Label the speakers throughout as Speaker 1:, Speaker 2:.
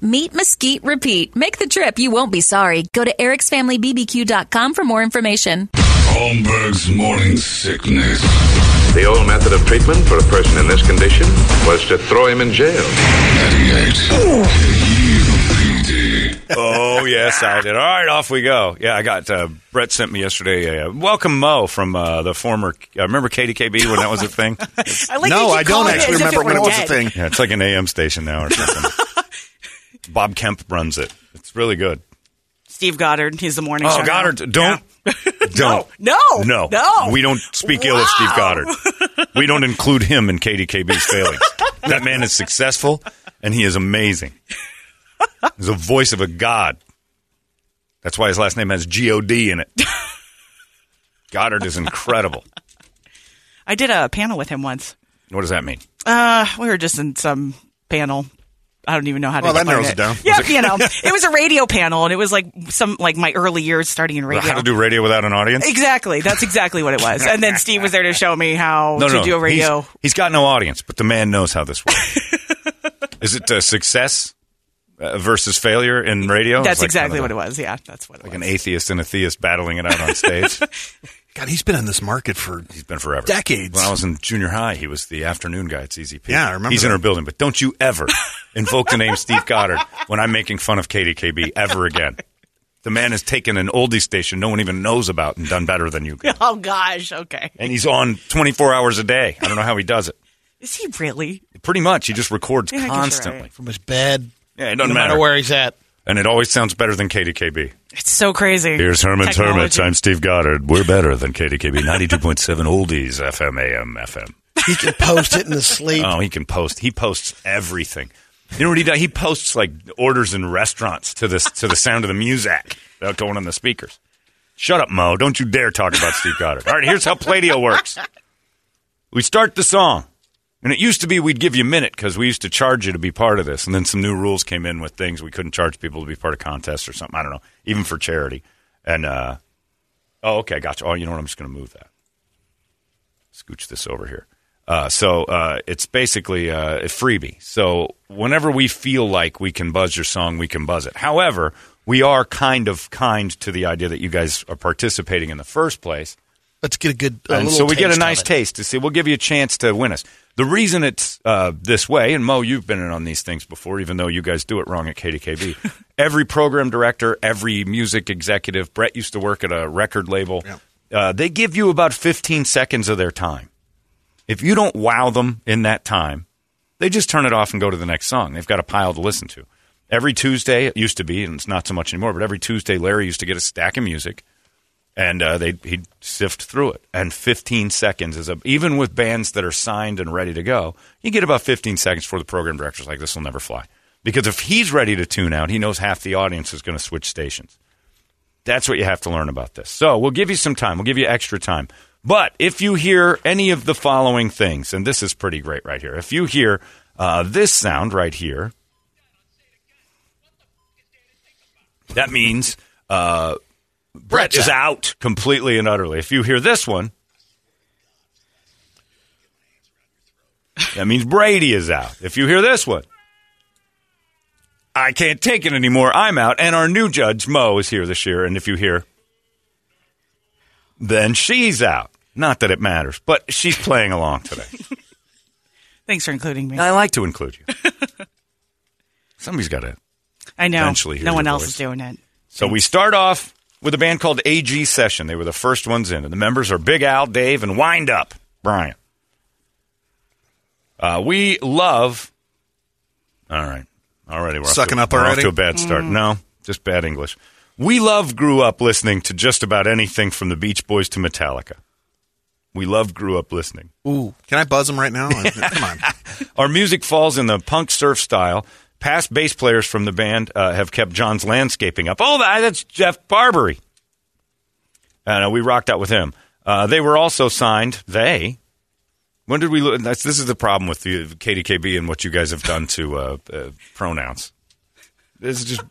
Speaker 1: Meat, mesquite, repeat. Make the trip, you won't be sorry. Go to ericsfamilybbq.com for more information.
Speaker 2: Holmberg's morning sickness.
Speaker 3: The old method of treatment for a person in this condition was to throw him in jail.
Speaker 2: 98.
Speaker 4: Oh, yes, I did. All right, off we go. Yeah, I got, uh, Brett sent me yesterday a, uh, welcome Mo from uh, the former, uh, remember KDKB when that was a thing?
Speaker 5: I like
Speaker 6: No, I don't actually
Speaker 5: as if
Speaker 6: remember when it
Speaker 5: were
Speaker 6: was a thing.
Speaker 4: Yeah, it's like an AM station now or something. Bob Kemp runs it. It's really good.
Speaker 5: Steve Goddard, he's the morning
Speaker 4: Oh,
Speaker 5: show.
Speaker 4: Goddard,
Speaker 5: now.
Speaker 4: don't. Don't.
Speaker 5: No,
Speaker 4: No.
Speaker 5: no.
Speaker 4: We don't speak ill of Steve Goddard. We don't include him in KDKB's failings. that man is successful and he is amazing. He's a voice of a god. That's why his last name has G O D in it. Goddard is incredible.
Speaker 5: I did a panel with him once.
Speaker 4: What does that mean?
Speaker 5: Uh, we were just in some panel. I don't even know how to
Speaker 6: Well, that narrows it down.
Speaker 5: Yeah, you know, it was a radio panel, and it was like some like my early years starting in radio.
Speaker 4: How to do radio without an audience?
Speaker 5: Exactly. That's exactly what it was. And then Steve was there to show me how
Speaker 4: No,
Speaker 5: to
Speaker 4: no.
Speaker 5: do a radio.
Speaker 4: He's, he's got no audience, but the man knows how this works. is it uh, success uh, versus failure in radio?
Speaker 5: That's
Speaker 4: like
Speaker 5: exactly
Speaker 4: kind
Speaker 5: what
Speaker 4: of
Speaker 5: it was. Yeah, that's what it
Speaker 4: Like
Speaker 5: was.
Speaker 4: Like an atheist and a theist battling it out on stage.
Speaker 6: God, he's been in this market for.
Speaker 4: He's been forever.
Speaker 6: Decades.
Speaker 4: When I was in junior high, he was the afternoon guy at CZP.
Speaker 6: Yeah, I remember
Speaker 4: He's in our building, but don't you ever invoke the name Steve Goddard when I'm making fun of KDKB ever again. The man has taken an oldie station no one even knows about and done better than you. can.
Speaker 5: Oh gosh. Okay.
Speaker 4: And he's on 24 hours a day. I don't know how he does it.
Speaker 5: Is he really?
Speaker 4: Pretty much, he just records
Speaker 5: Yeah, I guess you're
Speaker 4: constantly.
Speaker 5: right.
Speaker 6: From his bed.
Speaker 4: Yeah, it doesn't
Speaker 6: no
Speaker 4: matter.
Speaker 6: matter where he's at.
Speaker 4: And it always sounds better than KDKB.
Speaker 5: It's so crazy.
Speaker 4: Here's Herman's
Speaker 5: Technology.
Speaker 4: Hermits. I'm Steve Goddard. We're better than KDKB. 92.7 oldies, FM, AM, FM.
Speaker 7: He can post it in the sleep.
Speaker 4: Oh, he can post. He posts everything. You know what he does? He posts like orders in restaurants to this to the sound of the music without going on the speakers. Shut up, Mo. Don't you dare talk about Steve Goddard. All right, here's how Pladio works. We start the song. And it used to be we'd give you a minute because we used to charge you to be part of this. And then some new rules came in with things we couldn't charge people to be part of contests or something. I don't know, even for charity. And, uh, oh, okay, gotcha. Oh, you know what? I'm just going to move that. Scooch this over here. Uh, so uh, it's basically uh, a freebie. So whenever we feel like we can buzz your song, we can buzz it. However, we are kind of kind to the idea that you guys are participating in the first place.
Speaker 7: Let's get a good. A
Speaker 4: And so we get a nice taste to see. We'll give you a chance to win us. The reason it's uh, this way, and Mo, you've been in on these things before, even though you guys do it wrong at KDKB. every program director, every music executive, Brett used to work at a record label. Uh, they give you about 15 seconds of their time. If you don't wow them in that time, they just turn it off and go to the next song. They've got a pile to listen to. Every Tuesday, it used to be, and it's not so much anymore, but every Tuesday, Larry used to get a stack of music and uh, they he'd sift through it. And 15 seconds is a even with bands that are signed and ready to go, you get about 15 seconds before the program director's like, "This will never fly," because if he's ready to tune out, he knows half the audience is going to switch stations. That's what you have to learn about this. So we'll give you some time. We'll give you extra time. But if you hear any of the following things, and this is pretty great right here, if you hear uh, this sound right here, that means uh, Brett is out completely and utterly. If you hear this one, that means Brady is out. If you hear this one, I can't take it anymore. I'm out. And our new judge, Mo, is here this year. And if you hear, then she's out. Not that it matters, but she's playing along today.
Speaker 5: Thanks for including me.
Speaker 4: I like to include you. Somebody's got to.
Speaker 5: I know.
Speaker 4: eventually hear
Speaker 5: no one
Speaker 4: your
Speaker 5: else
Speaker 4: voice.
Speaker 5: is doing it.
Speaker 4: So we start off with a band called AG Session. They were the first ones in, and the members are Big Al, Dave, and Wind Up Brian. Uh, we love. All right, Already, we're off
Speaker 6: Sucking
Speaker 4: to,
Speaker 6: up
Speaker 4: we're off
Speaker 6: already?
Speaker 4: to a bad start.
Speaker 5: Mm.
Speaker 4: No, just bad English. We love grew up listening to just about anything from the Beach Boys to Metallica. We love grew up listening.
Speaker 6: Ooh, can I buzz them right now? Come on.
Speaker 4: Our music falls in the punk surf style. Past bass players from the band uh, have kept John's landscaping up. Oh, that's Jeff Barbary. And uh, we rocked out with him. Uh, they were also signed. They. When did we? this is the problem with the KDKB and what you guys have done to uh, uh, pronouns. This is just.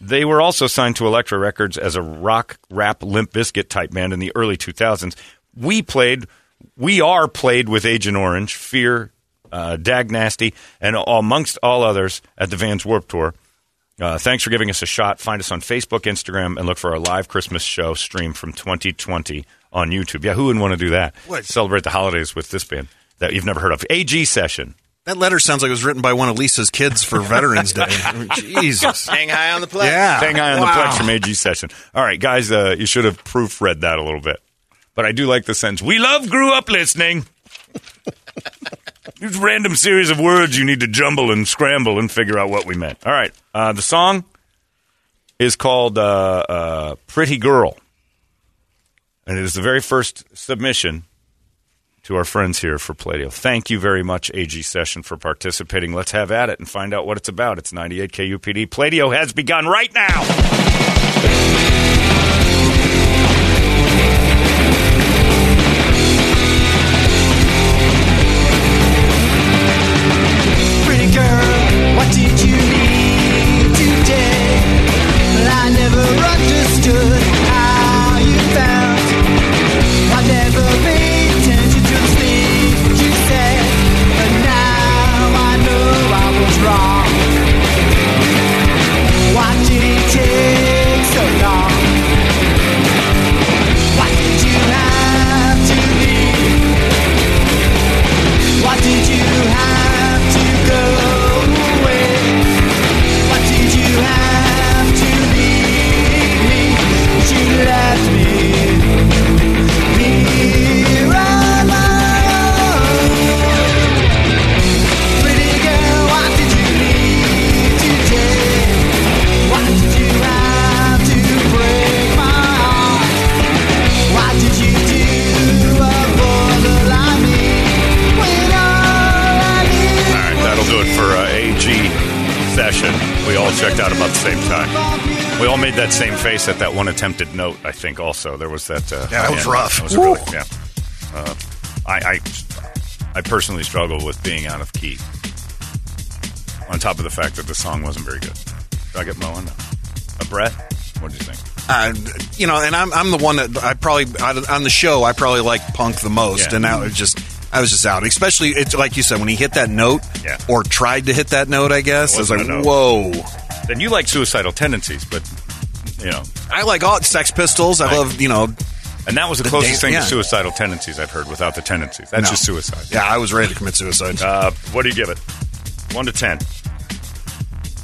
Speaker 4: They were also signed to Elektra Records as a rock, rap, Limp Bizkit type band in the early 2000s. We played, we are played with Agent Orange, Fear, uh, Dag Nasty, and amongst all others at the Vans Warp Tour. Uh, thanks for giving us a shot. Find us on Facebook, Instagram, and look for our live Christmas show stream from 2020 on YouTube. Yeah, who wouldn't want to do that?
Speaker 6: What?
Speaker 4: Celebrate the holidays with this band that you've never heard of. AG Session.
Speaker 6: That letter sounds like it was written by one of Lisa's kids for Veterans Day. I mean, Jesus.
Speaker 7: Hang high on the plate.
Speaker 6: Yeah.
Speaker 4: Hang high on the
Speaker 6: Wow.
Speaker 4: plex from AG Session. All right, guys, uh, you should have proofread that a little bit. But I do like the sentence. We love grew up listening. These random series of words you need to jumble and scramble and figure out what we meant. All right, uh, the song is called uh, uh, "Pretty Girl," and it is the very first submission to our friends here for Pladio. Thank you very much, AG Session, for participating. Let's have at it and find out what it's about. It's 98 KUPD. Pladio has begun right now.
Speaker 8: Wrong.
Speaker 4: For uh, Session. We all checked out about the same time. We all made that same face at that one attempted note. I think also there was that. Uh,
Speaker 6: Yeah, that was rough.
Speaker 4: That was really, yeah. Uh, I, I I personally struggle with being out of key. On top of the fact that the song wasn't very good. Did I get Mo on? A Brett? What do you think?
Speaker 6: Uh, you know, and I'm I'm the one that I probably on the show I probably like punk the most,
Speaker 4: Yeah.
Speaker 6: and now it just I was just out. Especially it's like you said when he hit that note,
Speaker 4: Yeah.
Speaker 6: or tried to hit that note. I guess I was like,
Speaker 4: note.
Speaker 6: whoa.
Speaker 4: Then you like suicidal tendencies, but you know,
Speaker 6: I like all Sex Pistols. I
Speaker 4: Right.
Speaker 6: love you know.
Speaker 4: and that was the,
Speaker 6: The
Speaker 4: closest
Speaker 6: dan-
Speaker 4: thing
Speaker 6: yeah.
Speaker 4: to suicidal tendencies I've heard. Without the tendencies, that's
Speaker 6: no.
Speaker 4: just suicide.
Speaker 6: Yeah, I was ready to commit suicide.
Speaker 4: Uh, what do you give it? One to ten.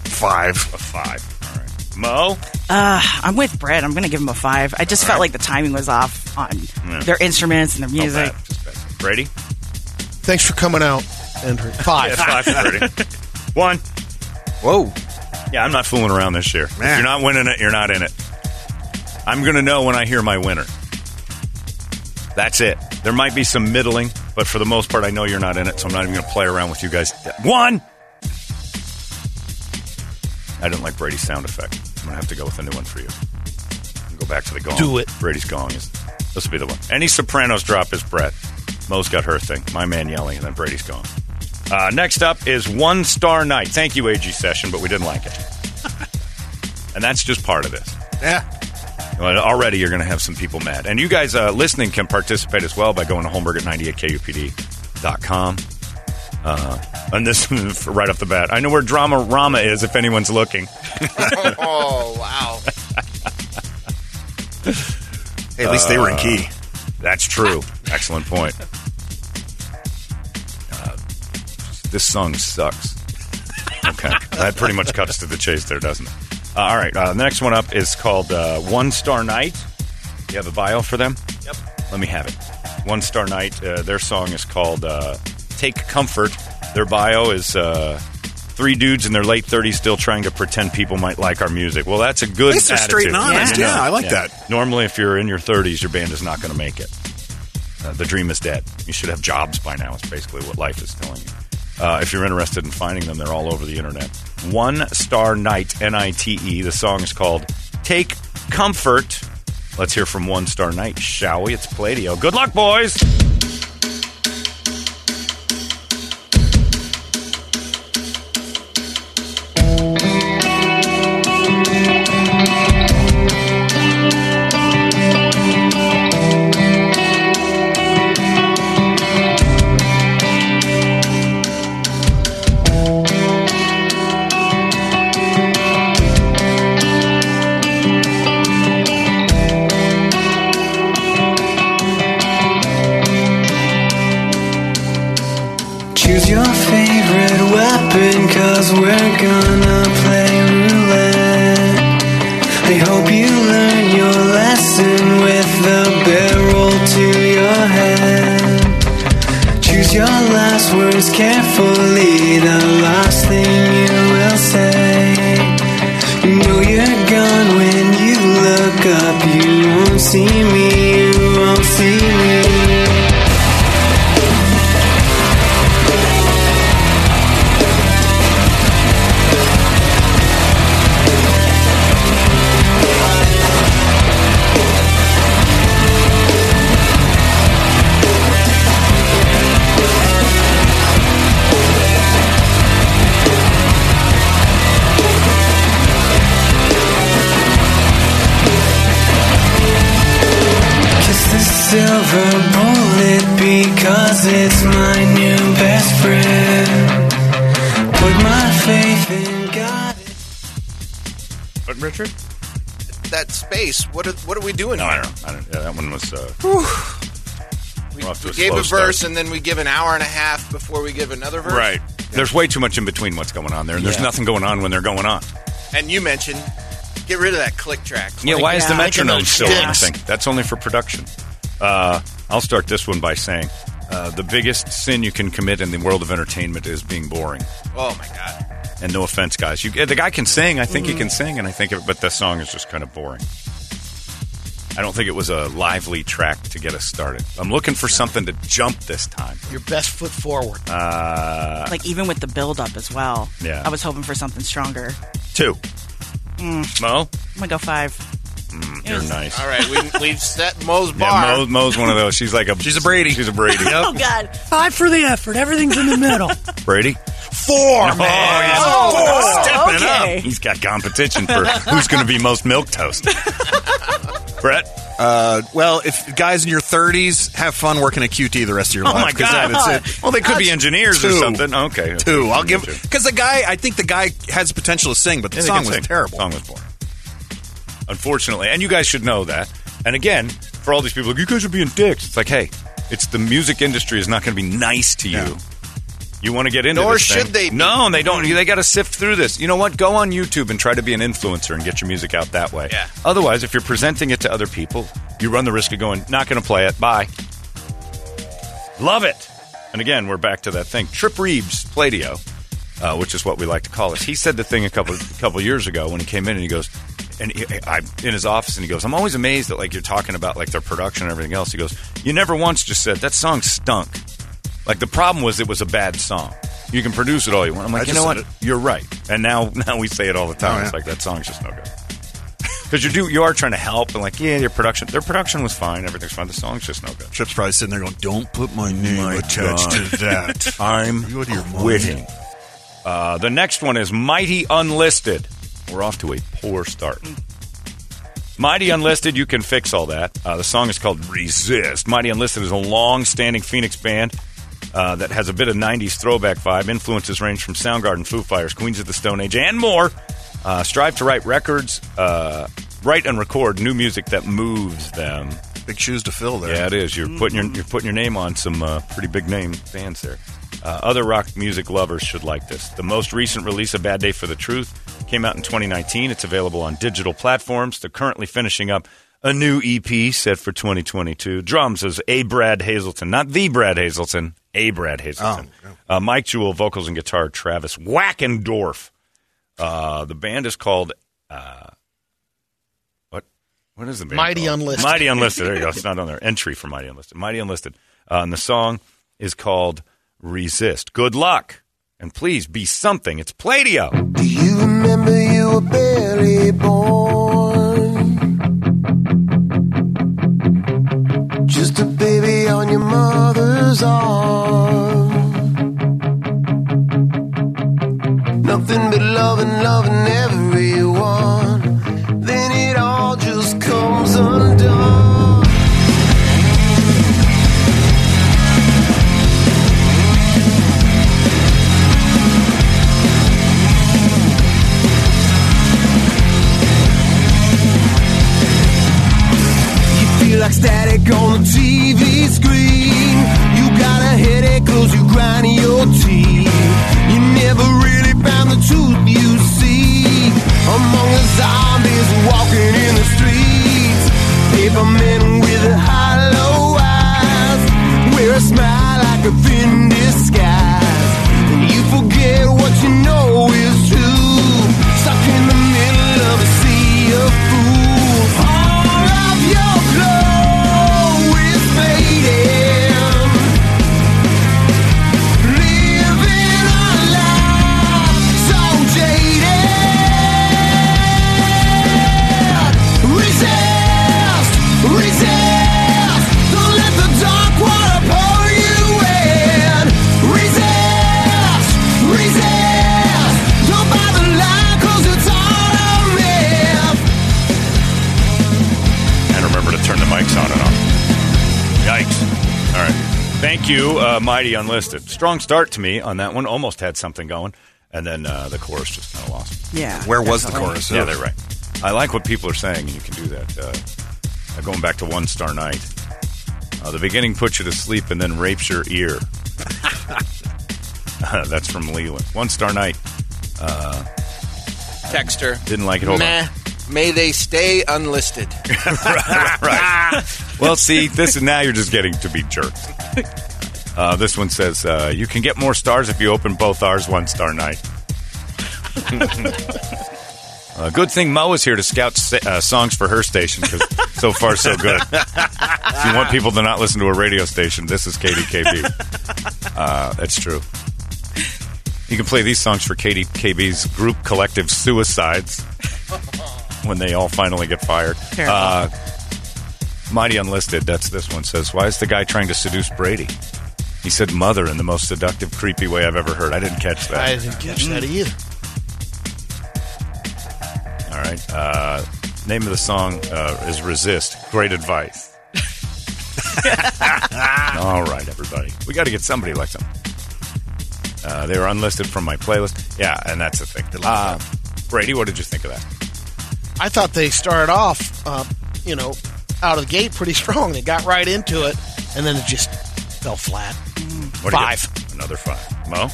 Speaker 6: Five.
Speaker 4: A five. Mo?
Speaker 5: Uh, I'm with Brett. I'm going to give him a five. I just felt like the timing was off on their instruments and their music.
Speaker 4: bad. Just bad. Brady?
Speaker 7: Thanks for coming out, Andrew. Five.
Speaker 4: Yeah, five for One.
Speaker 6: Whoa.
Speaker 4: Yeah, I'm not fooling around this year. If you're not winning it, you're not in it. I'm going to know when I hear my winner. That's it. There might be some middling, but for the most part, I know you're not in it, so I'm not even going to play around with you guys. One. I didn't like Brady's sound effect. I'm going to have to go with a new one for you. Go back to the gong.
Speaker 7: Do it.
Speaker 4: Brady's gong is this will be the one. Any Sopranos drop is Brett. Mo's got her thing. My man yelling, and then Brady's gone. Uh, next up is One Star Night. Thank you, AG Session, but we didn't like it. and that's just part of this.
Speaker 6: Yeah.
Speaker 4: Well, already you're going to have some people mad. And you guys uh, listening can participate as well by going to Holmberg at 98kupd.com. Uh, and this right off the bat. I know where Drama Rama is if anyone's looking.
Speaker 7: Oh, wow.
Speaker 6: Hey, at least they were in key.
Speaker 4: That's true. Excellent point. Uh, this song sucks. Okay. that pretty much cuts to the chase there, doesn't it? Uh, all right. Uh, the next one up is called uh, One Star Night. You have a bio for them? Yep. Let me have it. One Star Night. Uh, their song is called uh, Take Comfort. Their bio is uh, Three dudes in their late 30s still trying to pretend people might like our music. Well, that's a good
Speaker 6: At least straight
Speaker 4: attitude.
Speaker 6: and honest.
Speaker 5: Yeah.
Speaker 6: Yeah, I like that.
Speaker 4: Normally, if you're in your 30s, your band is not going to make it. Uh, the dream is dead. You should have jobs by now, is basically what life is telling you. Uh, if you're interested in finding them, they're all over the internet. One Star Night, N I T E. The song is called Take Comfort. Let's hear from One Star Night, shall we? It's Pladio. Good luck, boys!
Speaker 7: Gave
Speaker 4: slow
Speaker 7: a verse
Speaker 4: start.
Speaker 7: and then we give an hour and a half before we give another verse.
Speaker 4: right. There's way too much in between what's going on there, and there's nothing going on when they're going on.
Speaker 7: And you mentioned get rid of that click track.
Speaker 4: Yeah, why is the metronome
Speaker 7: those
Speaker 4: still
Speaker 7: sticks.
Speaker 4: anything? That's only for production. Uh, I'll start this one by saying uh, the biggest sin you can commit in the world of entertainment is being boring.
Speaker 7: Oh my god.
Speaker 4: And no offense, guys, you, the guy can sing. I think he
Speaker 7: Mm.
Speaker 4: can sing, and I think, it, but the song is just kind of boring. I don't think it was a lively track to get us started. I'm looking for something to jump this time.
Speaker 7: Your best foot forward.
Speaker 4: Uh,
Speaker 5: Like even with the build up as well.
Speaker 4: Yeah.
Speaker 5: I was hoping for something stronger.
Speaker 4: two.
Speaker 5: Mm.
Speaker 4: Mo,
Speaker 5: I'm gonna go five.
Speaker 4: you're nice.
Speaker 7: All right, we, we've set Mo's bar.
Speaker 4: Yeah, Mo, Mo's one of those. She's like a.
Speaker 6: She's a Brady.
Speaker 4: She's a Brady.
Speaker 5: Oh God.
Speaker 9: Five for the effort. Everything's in the middle.
Speaker 4: Brady.
Speaker 6: Four,
Speaker 4: Oh,
Speaker 6: man.
Speaker 4: he's
Speaker 5: Oh,
Speaker 4: stepping
Speaker 5: okay.
Speaker 4: up. He's got competition for who's going to be most milk toast. Brett.
Speaker 6: Uh, well, if guys in your 30s have fun working at QT the rest of your
Speaker 4: Oh
Speaker 6: life.
Speaker 4: my
Speaker 6: 'cause
Speaker 4: God.
Speaker 6: that is it.
Speaker 4: Well, they could be
Speaker 6: That's
Speaker 4: engineers or something. Okay.
Speaker 6: Two. I'll give
Speaker 4: Two.
Speaker 6: because the guy. I think the guy has potential to sing, but the
Speaker 4: Yeah,
Speaker 6: song was
Speaker 4: sing.
Speaker 6: terrible.
Speaker 4: song was boring. Unfortunately, and you guys should know that. And again, for all these people, like, you guys are being dicks. It's like, hey, it's the music industry is not going to be nice to you.
Speaker 6: Yeah.
Speaker 4: You want to get into
Speaker 7: Nor
Speaker 4: this thing.
Speaker 7: should they be.
Speaker 4: No, they don't. They got to sift through this. You know what? Go on YouTube and try to be an influencer and get your music out that way.
Speaker 7: Yeah.
Speaker 4: Otherwise, if you're presenting it to other people, you run the risk of going, not going to play it. Bye. Love it. And again, we're back to that thing. Trip Reeves, Pladio, uh, which is what we like to call it. He said the thing a couple couple years ago when he came in, and he goes, and he, I in his office, and he goes, I'm always amazed that like you're talking about like their production and everything else. He goes, you never once just said that song stunk. Like the problem was it was a bad song. You can produce it all you want. I'm like,
Speaker 6: I
Speaker 4: you know what?
Speaker 6: said
Speaker 4: You're right. And now now we say it all the time.
Speaker 6: Oh, yeah.
Speaker 4: It's like that song's just no good. Because you do you are trying to help and like yeah, your production their production was fine, everything's fine. The song's just no good.
Speaker 6: Trip's probably sitting there going, "Don't put my name
Speaker 4: My
Speaker 6: attached
Speaker 4: God.
Speaker 6: to that."
Speaker 4: I'm
Speaker 6: You
Speaker 4: quitting. Uh, the next one is Mighty Unlisted. We're off to a poor start. Mighty Unlisted, you can fix all that. Uh, the song is called Resist. Mighty Unlisted is a long standing Phoenix band uh, that has a bit of 90s throwback vibe. Influences range from Soundgarden, Foo Fighters, Queens of the Stone Age, and more. Uh, strive to write records, uh, write and record new music that moves them.
Speaker 6: Big shoes to fill there.
Speaker 4: Yeah, it is. You're putting your you're putting your name on some uh, pretty big name bands there. Uh, other rock music lovers should like this. The most recent release, "A Bad Day for the Truth," came out in 2019. It's available on digital platforms. They're currently finishing up a new EP set for 2022. Drums is a Brad Hazelton, not the Brad Hazelton, A. Brad Hazelton.
Speaker 6: Oh,
Speaker 4: uh, Mike Jewell, vocals and guitar, Travis Wackendorf. Uh, the band is called. Uh, what? What is the band?
Speaker 10: Mighty
Speaker 4: called?
Speaker 10: Unlisted.
Speaker 4: Mighty Unlisted. There you go. It's not on there. Entry for Mighty Unlisted. Mighty Unlisted. Uh, and the song is called Resist. Good luck. And please be something. It's Pladio.
Speaker 8: Do you remember you were barely born?
Speaker 4: Mighty Unlisted. Strong start to me on that one. Almost had something going. And then uh, the chorus just kind of lost.
Speaker 5: Yeah.
Speaker 6: Where was the
Speaker 5: definitely.
Speaker 6: chorus?
Speaker 4: Yeah, they're right. I like what people are saying, and you can do that. Uh, uh, going back to One Star Night. Uh, the beginning puts you to sleep and then rapes your ear. That's from Leland. One Star Night.
Speaker 7: Texter.
Speaker 4: Didn't like it. Hold on.
Speaker 7: May they stay unlisted.
Speaker 4: right. Well, see, this is now you're just getting to be jerks. Uh, this one says uh, you can get more stars if you open both ours one star night. uh, good thing Mo is here to scout sa- uh, songs for her station because so far so good. if you want people to not listen to a radio station, this is KDKB. Uh, that's true. You can play these songs for KDKB's group collective suicides when they all finally get fired. Uh, Mighty Unlisted, that's this one, says, Why is the guy trying to seduce Brady? He said mother in the most seductive, creepy way I've ever heard. I didn't catch that.
Speaker 10: I didn't catch that either.
Speaker 4: All right. Uh, name of the song uh, is Resist. Great advice. All right, everybody. We got to get somebody like them. Uh, they were unlisted from my playlist. Yeah, and that's the thing. Uh, Brady, what did you think of that?
Speaker 10: I thought they started off, uh, you know, out of the gate pretty strong. They got right into it, and then it just fell flat.
Speaker 4: What do you
Speaker 10: Five.
Speaker 4: Another five. Mo?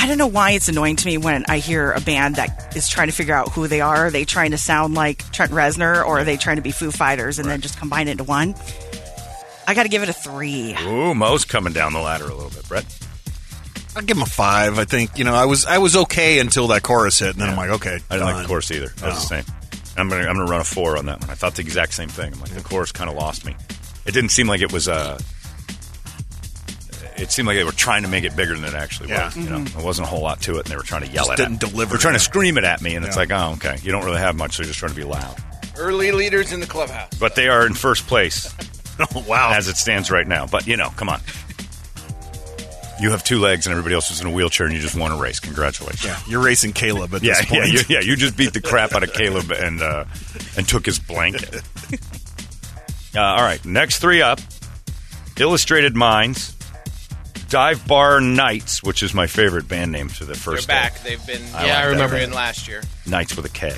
Speaker 5: I don't know why it's annoying to me when I hear a band that is trying to figure out who they are. Are they trying to sound like Trent Reznor or are they trying to be Foo Fighters and then just combine it into one? I got to give it a three.
Speaker 4: Ooh, Mo's coming down the ladder a little bit. Brett?
Speaker 6: I'll give him a five. I think you know I was I was okay until that chorus hit, and then I'm like, okay,
Speaker 4: I didn't like the chorus either. I was the
Speaker 6: No.
Speaker 4: same. I'm gonna I'm gonna run a four on that one. I thought the exact same thing. I'm like the chorus kind of lost me. It didn't seem like it was Uh, it seemed like they were trying to make it bigger than it actually
Speaker 6: Yeah.
Speaker 4: was. You know, there wasn't a whole lot to it, and they were trying to yell
Speaker 6: Just
Speaker 4: at it.
Speaker 6: didn't deliver,
Speaker 4: They're trying to scream it at me, and it's like, oh, okay, you don't really have much. So you're just trying to be loud.
Speaker 7: Early leaders in the clubhouse.
Speaker 4: But they are in first place
Speaker 6: Oh, wow.
Speaker 4: as it stands right now. But you know, come on. You have two legs, and everybody else is in a wheelchair, and you just won a race. Congratulations.
Speaker 6: yeah, you're racing Caleb at
Speaker 4: Yeah,
Speaker 6: this point.
Speaker 4: yeah, you, yeah. You just beat the crap out of Caleb and uh, and took his blanket. Uh, all right, next three up: Illustrated Minds, Dive Bar Knights, which is my favorite band name for the first.
Speaker 7: They're
Speaker 4: first day.
Speaker 7: back. They've been
Speaker 4: I
Speaker 10: Yeah, I remember.
Speaker 7: in last year.
Speaker 4: Knights with a K,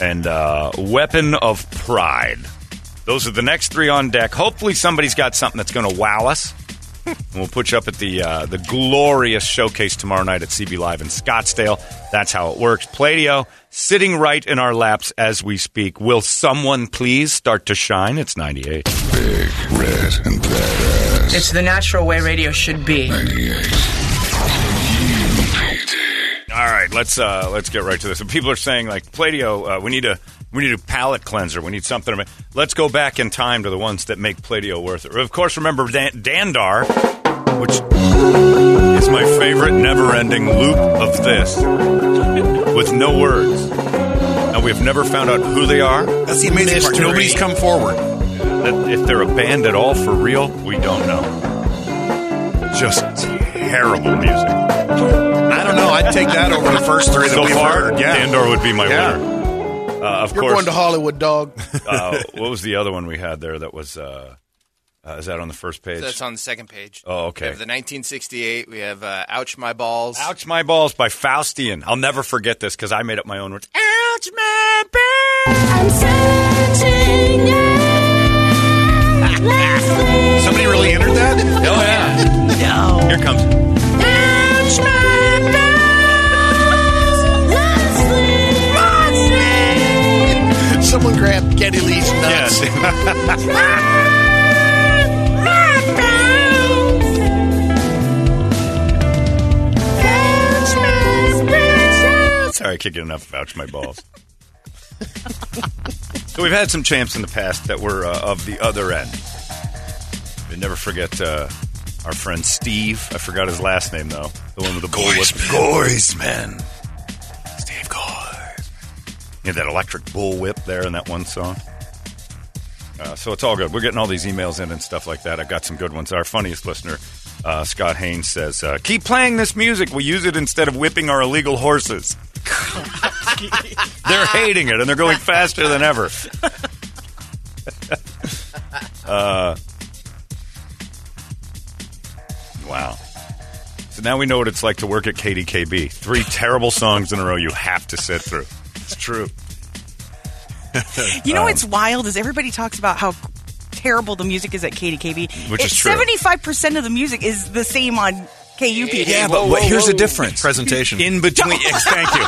Speaker 4: and uh, Weapon of Pride. Those are the next three on deck. Hopefully, somebody's got something that's going to wow us. And we'll put you up at the uh, the glorious showcase tomorrow night at CB Live in Scottsdale. That's how it works. Pladio sitting right in our laps as we speak. Will someone please start to shine? It's 98.
Speaker 2: Big, red, and badass.
Speaker 11: It's the natural way radio should be.
Speaker 2: 98.
Speaker 4: All right, let's uh, let's get right to this. And people are saying like Pladio, uh, we need a we need a palate cleanser. We need something. Let's go back in time to the ones that make Pladio worth it. Of course, remember Dan- Dandar, which is my favorite never-ending loop of this with no words. And we've never found out who they are.
Speaker 6: That's the amazing part.
Speaker 10: Mystery.
Speaker 6: Nobody's come forward.
Speaker 4: That if they're a band at all for real, we don't know. Just terrible music.
Speaker 6: I don't know. I'd take that over the first three that
Speaker 4: So
Speaker 6: we've
Speaker 4: far,
Speaker 6: heard. Yeah.
Speaker 4: Dandar would be my
Speaker 6: Yeah.
Speaker 4: winner. Uh, of
Speaker 10: You're
Speaker 4: course,
Speaker 10: going to Hollywood, dog.
Speaker 4: uh, what was the other one we had there that was uh, uh, is that on the first page
Speaker 7: That's on the second page.
Speaker 4: Oh, okay.
Speaker 7: We have the 1968. We have uh, Ouch My Balls.
Speaker 4: ouch my balls by faustian i'll never forget this because i made up my own words ouch my balls
Speaker 6: Somebody really entered that?
Speaker 4: oh yeah here comes
Speaker 10: Someone grabbed Geddy Lee's nuts.
Speaker 4: yes. Sorry i can't get enough vouch my balls. So we've had some champs in the past that were uh, of the other end. We never forget uh, our friend steve. I forgot his last name though. The one with the bullwhip Goisman. Steve Goisman. He that electric bullwhip there in that one song. Uh, so it's all good. We're getting all these emails in and stuff like that. I got some good ones. Our funniest listener, uh, Scott Haynes, says, uh, "Keep playing this music. We use it instead of whipping our illegal horses." they're hating it and they're going faster than ever. uh, wow. So now we know what it's like to work at KDKB. Three terrible songs in a row you have to sit through. It's true.
Speaker 5: You know
Speaker 4: Um,
Speaker 5: what's wild is everybody talks about how terrible the music is at KDKB.
Speaker 4: Which is
Speaker 5: It's
Speaker 4: true.
Speaker 5: Seventy-five percent of the music is the same on KUP.
Speaker 4: Yeah, but what- here's the difference.
Speaker 6: Presentation.
Speaker 4: In between, yes, thank you.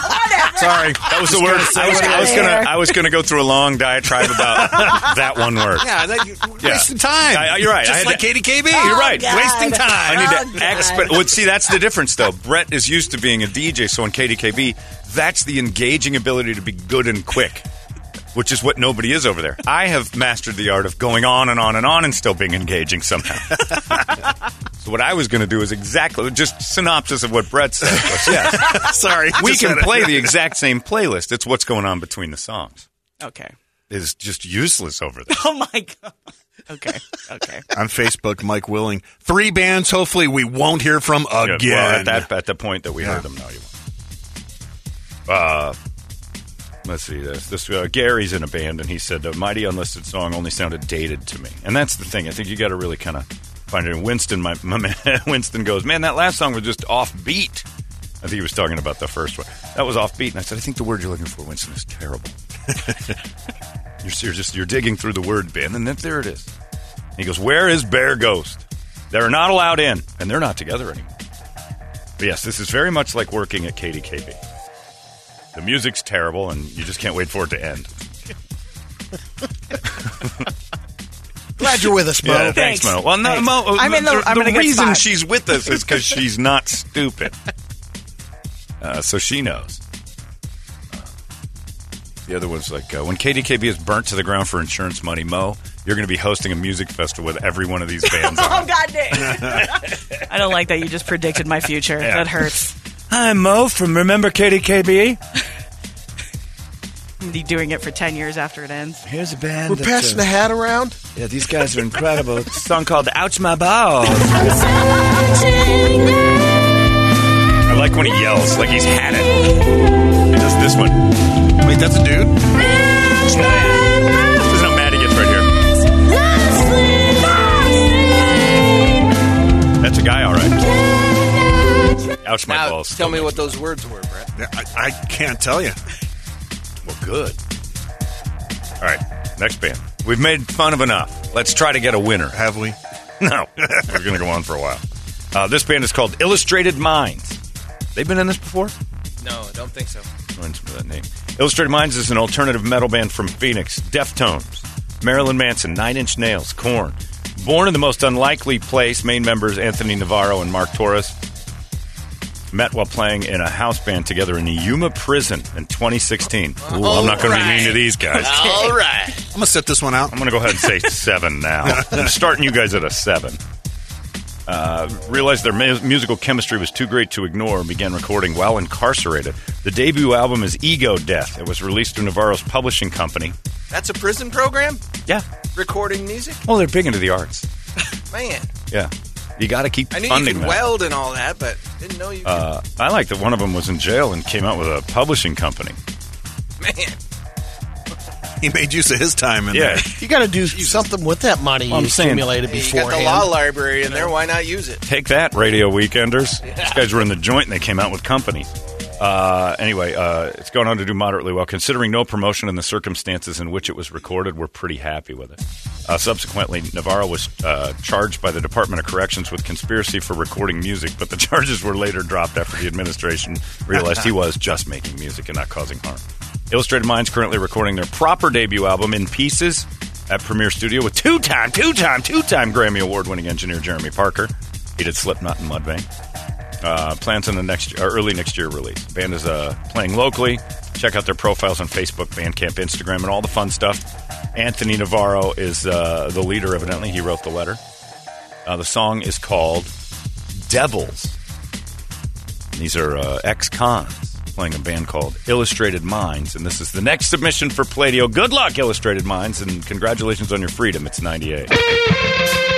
Speaker 4: Sorry, that was the word. I was, I was gonna, I was gonna go through a long diatribe about that one word.
Speaker 6: Yeah, that, you
Speaker 4: Yeah.
Speaker 6: wasting time.
Speaker 4: I- you're right. I
Speaker 6: Just
Speaker 4: had
Speaker 6: like
Speaker 4: to-
Speaker 6: KDKB.
Speaker 4: You're right.
Speaker 5: God.
Speaker 6: Wasting time.
Speaker 4: I
Speaker 5: Oh,
Speaker 4: need to
Speaker 5: God.
Speaker 4: exp- well, see, that's the difference, though. Brett is used to being a DJ, so on KDKB, that's the engaging ability to be good and quick, which is what nobody is over there. I have mastered the art of going on and on and on and still being engaging somehow. so what I was going to do is exactly just synopsis of what Brett said. was, yes,
Speaker 6: Sorry.
Speaker 4: we can play the exact same playlist. It's what's going on between the songs.
Speaker 5: Okay.
Speaker 4: Is just useless over there.
Speaker 5: Oh my god. Okay. Okay.
Speaker 6: on Facebook, Mike Willing. Three bands. Hopefully, we won't hear from again.
Speaker 4: Good. Well, at that at the point that we
Speaker 6: Yeah.
Speaker 4: heard them, no, you won't. Uh, let's see this. This uh, Gary's in a band, and he said the mighty unlisted song only sounded dated to me, and that's the thing. I think you got to really kind of find it. And Winston, my, my man, Winston goes, man, that last song was just offbeat. I think he was talking about the first one. That was offbeat, and I said, I think the word you're looking for, Winston, is terrible. you're, you're just you're digging through the word bin, and then there it is. He goes, Where is Bear Ghost? They're not allowed in, and they're not together anymore. But yes, this is very much like working at KDKB. The music's terrible, and you just can't wait for it to end.
Speaker 10: Glad you're with us, Mo.
Speaker 4: Yeah, thanks, Mo. Well, no,
Speaker 5: Thanks.
Speaker 4: Mo.
Speaker 5: I'm in the-
Speaker 4: the,
Speaker 5: I'm in a good
Speaker 4: reason
Speaker 5: spot.
Speaker 4: she's with us is because she's not stupid. Uh, so she knows. Uh, The other one's like uh, when KDKB is burnt to the ground for insurance money, Mo, you're going to be hosting a music festival with every one of these bands.
Speaker 5: Oh
Speaker 4: on.
Speaker 5: God, Nick. I don't like that. You just predicted my future.
Speaker 4: Yeah.
Speaker 5: That hurts.
Speaker 4: Hi, Mo from Remember KDKB.
Speaker 5: I'm be doing it for ten years after it ends.
Speaker 4: Here's a band.
Speaker 10: We're passing uh, the hat around.
Speaker 4: Yeah, these guys are incredible. It's a song called "Ouch My Balls." I like when he yells, like he's had it. He does this one.
Speaker 6: Wait, that's a dude.
Speaker 4: Ouch my
Speaker 7: Now,
Speaker 4: balls.
Speaker 7: tell me what those words were, Brett.
Speaker 6: Yeah, I, I can't tell you.
Speaker 4: Well, good. All right, next band. We've made fun of enough. Let's try to get a winner.
Speaker 6: Have we?
Speaker 4: no, we're going to go on for a while. Uh, this band is called Illustrated Minds. They've been in this before?
Speaker 7: No, I don't think so.
Speaker 4: Learned some of that name. Illustrated Minds is an alternative metal band from Phoenix. Deftones, Marilyn Manson, Nine Inch Nails, Korn. Born in the most unlikely place, main members Anthony Navarro and Mark Torres met while playing in a house band together in a Yuma prison in 2016. Ooh, I'm not going to be mean to these guys.
Speaker 7: All right.
Speaker 6: I'm gonna set this one out.
Speaker 4: I'm going to go ahead and say seven now. I'm starting you guys at a seven. Uh, realized their mu- musical chemistry was too great to ignore and began recording while incarcerated. The debut album is Ego Death. It was released through Navarro's publishing company.
Speaker 7: That's a prison program?
Speaker 4: Yeah.
Speaker 7: Recording music?
Speaker 4: Oh, they're big into the arts.
Speaker 7: Man.
Speaker 4: Yeah. You got to keep
Speaker 7: I knew
Speaker 4: funding
Speaker 7: you could
Speaker 4: that.
Speaker 7: weld and all that, but didn't know you could.
Speaker 4: Uh, I like that one of them was in jail and came out with a publishing company.
Speaker 7: Man.
Speaker 6: He made use of his time. In
Speaker 4: Yeah.
Speaker 10: You got to do something with that money
Speaker 4: Well, I'm
Speaker 10: you
Speaker 4: saying-
Speaker 10: accumulated
Speaker 7: Hey, you got
Speaker 10: beforehand.
Speaker 7: the law library in there. Why not use it?
Speaker 4: Take that, radio weekenders. These guys were in the joint and they came out with company. Uh, anyway, uh, it's going on to do moderately well. Considering no promotion and the circumstances in which it was recorded, we're pretty happy with it. Uh, subsequently, Navarro was uh, charged by the Department of Corrections with conspiracy for recording music, but the charges were later dropped after the administration realized he was just making music and not causing harm. Illustrated Minds currently recording their proper debut album in pieces at Premiere Studio with two-time, two-time, two-time Grammy Award-winning engineer Jeremy Parker. He did Slipknot and Mudvayne. Uh, plans in the next early next year release. Band is uh, playing locally. Check out their profiles on Facebook, Bandcamp, Instagram, and all the fun stuff. Anthony Navarro is uh, the leader. Evidently, he wrote the letter. Uh, the song is called "Devils." These are uh, ex-cons playing a band called Illustrated Minds, and this is the next submission for Pladio. Good luck, Illustrated Minds, and congratulations on your freedom. It's '98.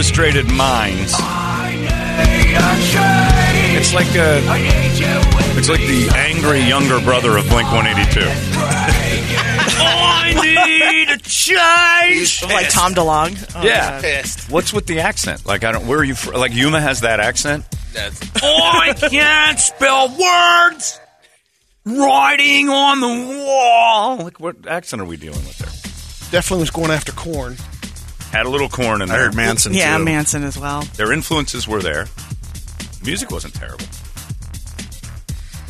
Speaker 4: Illustrated Minds. It's like uh, it's like the angry younger brother of Blink 182. I need a change.
Speaker 5: Like Tom DeLonge. Oh,
Speaker 4: Yeah.
Speaker 7: Pissed.
Speaker 4: What's with the accent? Like I don't. Where are you? From? Like Yuma has that accent.
Speaker 7: That's
Speaker 4: I can't spell words. Writing on the wall. Like what accent are we dealing with there?
Speaker 10: Definitely was going after Korn.
Speaker 4: Had a little Korn in
Speaker 6: I heard Manson.
Speaker 5: Yeah,
Speaker 6: too.
Speaker 5: Manson as well.
Speaker 4: Their influences were there. Music wasn't terrible.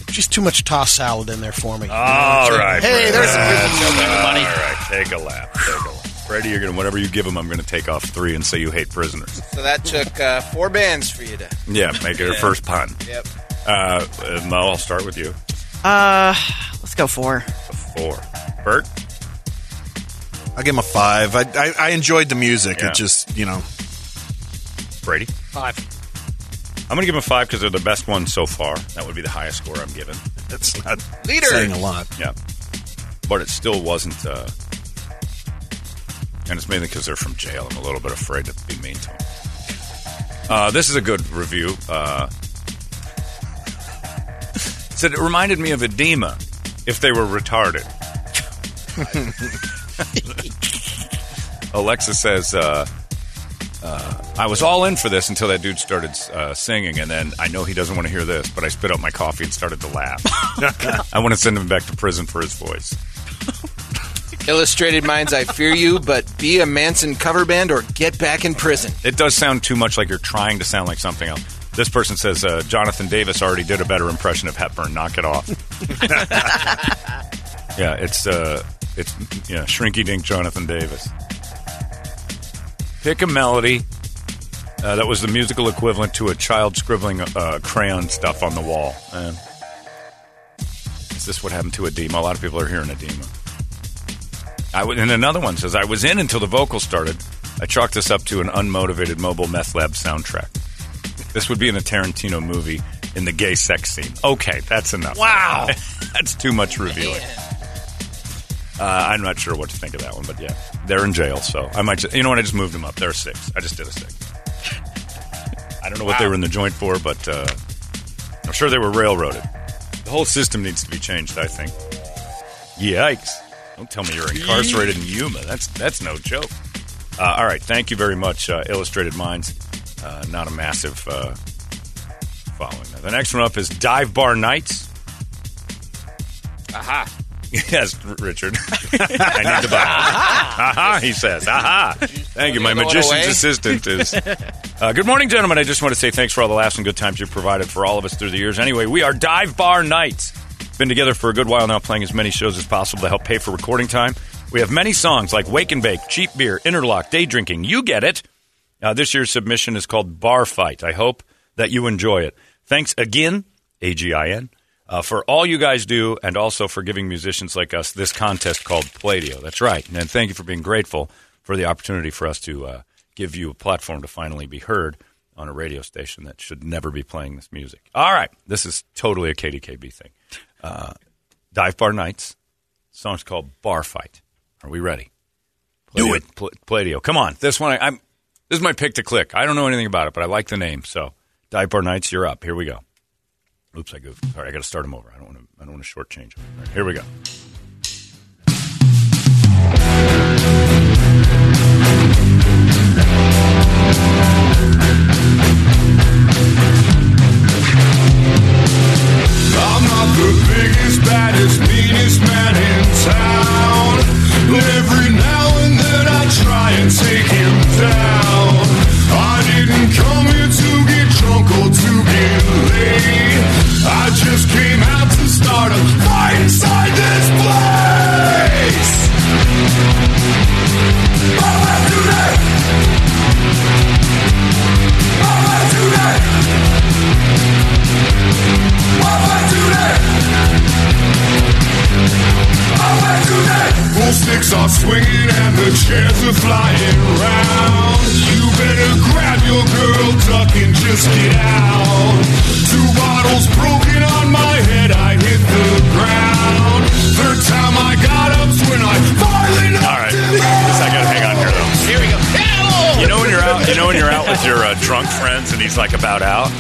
Speaker 10: Just too much tossed salad in there for me.
Speaker 4: All right.
Speaker 10: Hey,
Speaker 4: Brady.
Speaker 10: there's some prison joke,
Speaker 4: All
Speaker 10: everybody.
Speaker 4: right, take a lap. Take a lap. Brady, you're gonna whatever you give him, I'm gonna take off three and say you hate prisoners.
Speaker 7: so that took uh, four bands for you to.
Speaker 4: Yeah, make it your first pun.
Speaker 7: Yep.
Speaker 4: Uh, Mo, I'll start with you.
Speaker 5: Uh, let's go four.
Speaker 4: Four. Bert.
Speaker 6: I give him a five. I I, I enjoyed the music.
Speaker 4: Yeah.
Speaker 6: It just you know
Speaker 4: Brady.
Speaker 10: Five.
Speaker 4: I'm gonna give him a five because they're the best one so far. That would be the highest score I'm giving.
Speaker 6: that's not
Speaker 7: Leader.
Speaker 6: saying a lot.
Speaker 4: Yeah, but it still wasn't. Uh, and it's mainly because they're from jail. I'm a little bit afraid to be mean to them. Uh, this is a good review. Uh, Said it reminded me of edema if they were retarded. Alexa says, uh, uh, I was all in for this until that dude started uh, singing, and then I know he doesn't want to hear this, but I spit out my coffee and started to laugh. I want to send him back to prison for his voice.
Speaker 7: Illustrated Minds, I fear you, but be a Manson cover band or get back in prison.
Speaker 4: It does sound too much like you're trying to sound like something else. This person says uh, Jonathan Davis already did a better impression of Hepburn. Knock it off. yeah, it's uh, it's yeah, Shrinky Dink Jonathan Davis. Pick a melody uh, that was the musical equivalent to a child scribbling uh, crayon stuff on the wall. Uh, is this what happened to edema? A lot of people are hearing edema. I w- and another one says, I was in until the vocals started. I chalked this up to an unmotivated mobile meth lab soundtrack. This would be in a Tarantino movie in the gay sex scene. Okay, that's enough.
Speaker 10: Wow.
Speaker 4: that's too much revealing. Uh, I'm not sure what to think of that one, but yeah, they're in jail, so I might. Just, you know what? I just moved them up. They're six. I just did a six. I don't know what they were in the joint for, but uh, I'm sure they were railroaded. The whole system needs to be changed. I think. Yikes! Don't tell me you're incarcerated in Yuma. That's that's no joke. Uh, all right, thank you very much, uh, Illustrated Minds. Uh, not a massive uh, following. Now, the next one up is Dive Bar Nights.
Speaker 7: Aha.
Speaker 4: Yes, Richard. I need to buy. Aha, he says. Aha. Thank you. My
Speaker 7: The other one
Speaker 4: magician's assistant is. Uh, good morning, gentlemen. I just want to say thanks for all the laughs and good times you've provided for all of us through the years. Anyway, we are Dive Bar Nights. Been together for a good while now, playing as many shows as possible to help pay for recording time. We have many songs like Wake and Bake, Cheap Beer, Interlock, Day Drinking. You get it. Uh, this year's submission is called Bar Fight. I hope that you enjoy it. Thanks again, AGIN, uh, for all you guys do and also for giving musicians like us this contest called Pladio. That's right. And thank you for being grateful for the opportunity for us to uh, give you a platform to finally be heard on a radio station that should never be playing this music. All right. This is totally a KDKB thing. Uh, Dive Bar Nights. song's called Bar Fight. Are we ready? Do it. Pl- Pladio. Come on. This one, I, I'm. This is my pick to click. I don't know anything about it, but I like the name. So, Dive Bar Nights, you're up. Here we go. Oops, I goofed. All right, I got to start them over. I don't want to. I don't want to shortchange them. All right, here we go.
Speaker 2: I'm not the biggest, baddest, meanest man in town. Every now and then I try and take him down. I didn't come here to to get laid. I just came out to start a fight inside this place. That. All I do that. Full sticks are swinging and the chairs are flying round. You better grab your girl, duck and just get out. Two bottles broken on my head, I hit the ground. Third time I got up's when I finally knocked
Speaker 4: All right, I gotta hang on here though.
Speaker 7: Here we go.
Speaker 4: You know when you're out. You know when you're out with your uh, drunk friends and he's like about out.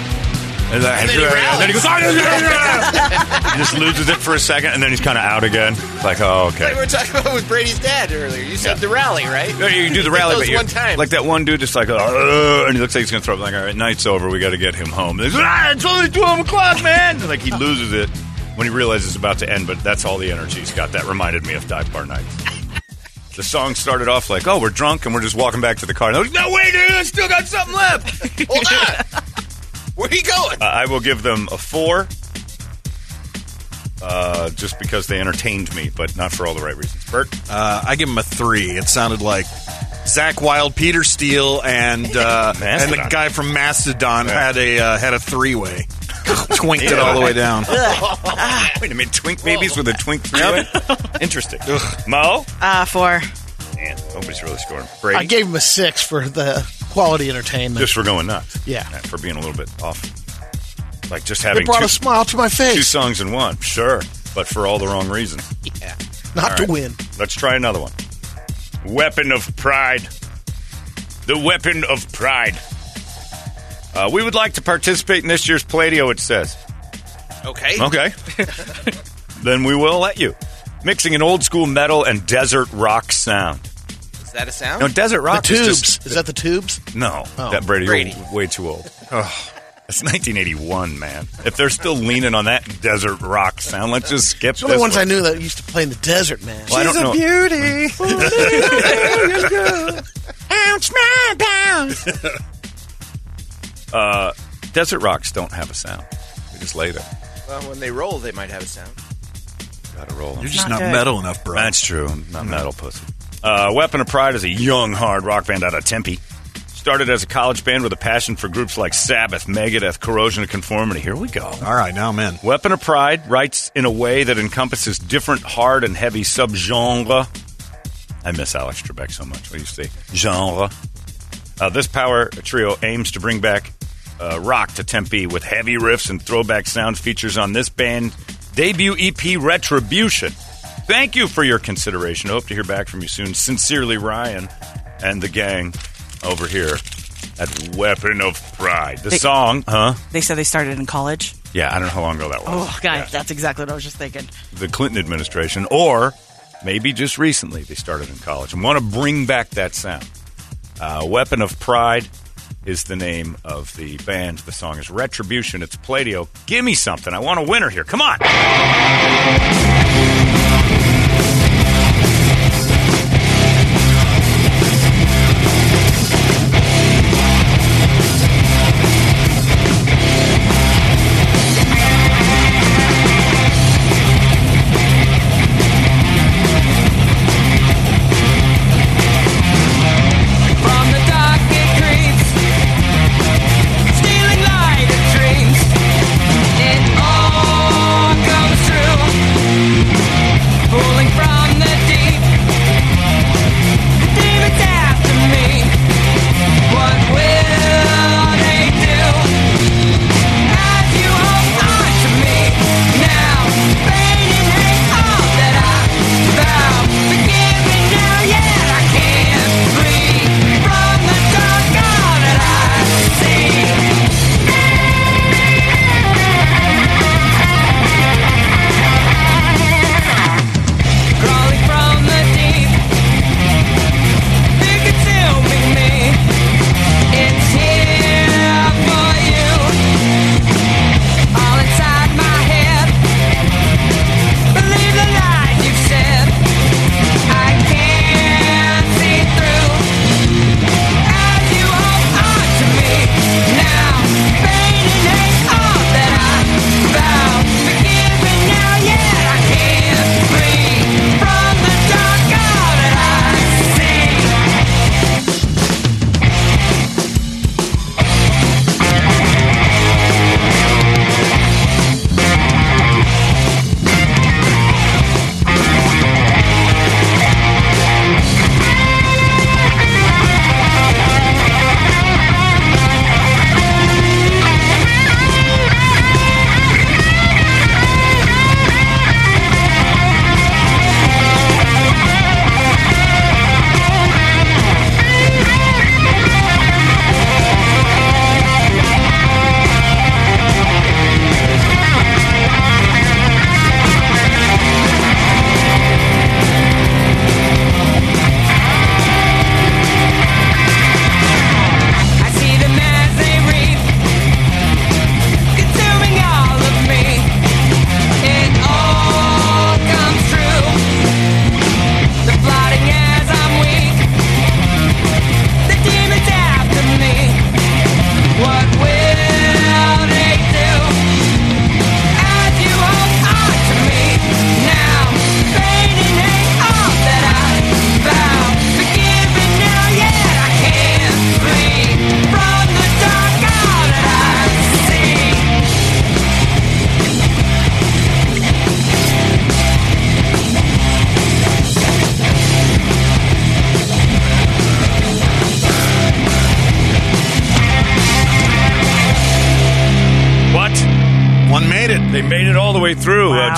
Speaker 4: And then,
Speaker 7: then he
Speaker 4: and then he goes. he just loses it for a second, and then he's kind of out again. Like, oh, okay.
Speaker 7: Like we were talking about with Brady's dad earlier. You said the rally, right?
Speaker 4: Yeah, you do the rally, but you
Speaker 7: one time.
Speaker 4: like that one dude just like, and he looks like he's gonna throw up. Like, all right, night's over. We got to get him home. And he's like, ah, it's only twelve o'clock, man. And, like he loses it when he realizes it's about to end. But that's all the energy he's got. That reminded me of Dive Bar Nights. the song started off like, oh, we're drunk and we're just walking back to the car. And I was like, no way, dude, I still got something left.
Speaker 7: Hold on. Where are you going?
Speaker 4: Uh, I will give them a four, uh, just because they entertained me, but not for all the right reasons. Bert,
Speaker 6: Uh, I give him a three. It sounded like Zakk Wylde, Peter Steele, and uh, and the
Speaker 4: Mastodon.
Speaker 6: guy from Mastodon
Speaker 4: Yeah.
Speaker 6: had a uh, had a three way. Twinked it all the way down.
Speaker 4: wait a minute, twink babies with a twink three-way? Interesting. Mo,
Speaker 5: Uh, for
Speaker 4: man, nobody's really scoring. Brady,
Speaker 10: I gave him a six for the quality entertainment.
Speaker 4: just for going nuts.
Speaker 10: Yeah.
Speaker 4: And for being a little bit off. Like just
Speaker 10: It
Speaker 4: having
Speaker 10: brought
Speaker 4: two,
Speaker 10: a smile to my face.
Speaker 4: two songs in one, sure, but for all the wrong reasons. Yeah.
Speaker 10: Not
Speaker 4: All
Speaker 10: to
Speaker 4: right.
Speaker 10: win.
Speaker 4: Let's try another one. Weapon of Pride. The Weapon of Pride. Uh, we would like to participate in this year's Pladio, it says.
Speaker 7: Okay.
Speaker 4: Okay. then we will let you. Mixing an old school metal and desert rock sound.
Speaker 7: Is that a sound?
Speaker 4: No, desert
Speaker 10: The
Speaker 4: rock
Speaker 10: tubes.
Speaker 4: is just
Speaker 10: Is that the tubes?
Speaker 4: no.
Speaker 10: Oh.
Speaker 4: that Brady,
Speaker 7: Brady.
Speaker 4: you're way too old. Oh, that's 1981, man. If they're still leaning on that desert rock sound, let's just skip
Speaker 10: The only
Speaker 4: this
Speaker 10: ones
Speaker 4: one.
Speaker 10: I knew that used to play in the desert, man.
Speaker 4: Well, I don't know.
Speaker 5: beauty.
Speaker 4: Uh, desert rocks don't have a sound. They just lay there.
Speaker 7: Well, when they roll, they might have a sound.
Speaker 4: Got to roll. 'em.
Speaker 6: You're just
Speaker 5: Not
Speaker 6: not, metal enough, bro.
Speaker 4: That's true. I'm not metal pussy. Uh, Weapon of Pride is a young hard rock band out of Tempe. Started as a college band with a passion for groups like Sabbath, Megadeth, Corrosion of Conformity. Here we go.
Speaker 6: All right, now I'm in.
Speaker 4: Weapon of Pride writes in a way that encompasses different hard and heavy subgenre. I miss Alex Trebek so much. What do you say? Genre. Uh, this power trio aims to bring back uh, rock to Tempe with heavy riffs and throwback sound features on this band debut EP Retribution. Thank you for your consideration. I hope to hear back from you soon. Sincerely, Ryan and the gang over here at Weapon of Pride. The
Speaker 5: They-
Speaker 4: song, huh?
Speaker 5: They said they started in college.
Speaker 4: Yeah, I don't know how long ago that was.
Speaker 5: Oh, God,
Speaker 4: Yeah.
Speaker 5: that's exactly what I was just thinking.
Speaker 4: the Clinton administration, or maybe just recently they started in college and want to bring back that sound. Uh, Weapon of Pride is the name of the band. The song is Retribution. It's Pladio. Give me something. I want a winner here. Come on.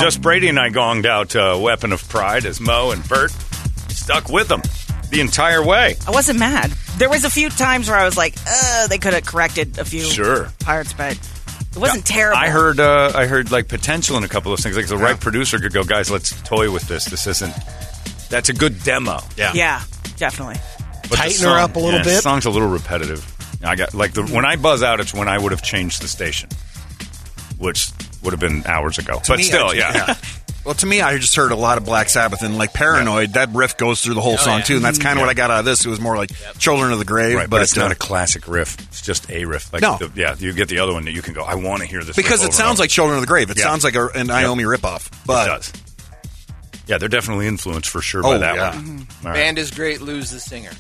Speaker 4: Just Brady and I gonged out uh, Weapon of Pride as Mo and Bert stuck with them the entire way.
Speaker 5: I wasn't mad. There was a few times where I was like, uh, they could have corrected a few
Speaker 4: Sure.
Speaker 5: parts, but It wasn't terrible.
Speaker 4: I heard uh, I heard like potential in a couple of things. Like the right producer could go, guys, let's toy with this. This isn't. That's a good demo.
Speaker 6: Yeah.
Speaker 5: Yeah, definitely.
Speaker 4: But the
Speaker 10: Tighten her up a little
Speaker 4: yeah,
Speaker 10: bit.
Speaker 4: The song's a little repetitive. I got like the when I buzz out, it's when I would have changed the station, which would have been hours ago.
Speaker 6: To
Speaker 4: but
Speaker 6: me,
Speaker 4: still,
Speaker 6: I-
Speaker 4: yeah.
Speaker 6: Well, to me, I just heard a lot of Black Sabbath and like Paranoid. That riff goes through the whole song
Speaker 7: yeah.
Speaker 6: too, and that's kind of what I got out of this. It was more like Children of the Grave,
Speaker 4: Right, but, it's not
Speaker 6: uh,
Speaker 4: a classic riff. It's just a riff. Like
Speaker 6: No.
Speaker 4: the, yeah, you get the other one that you can go. I want to hear this
Speaker 6: because
Speaker 4: riff
Speaker 6: it sounds like Children of the Grave. It
Speaker 4: Yeah.
Speaker 6: sounds like a, an Iommi ripoff,
Speaker 4: over.
Speaker 6: but
Speaker 4: it does. Yeah, they're definitely influenced for sure
Speaker 6: Oh,
Speaker 4: by that
Speaker 6: yeah.
Speaker 4: one. All right.
Speaker 7: Band is great. Lose the singer.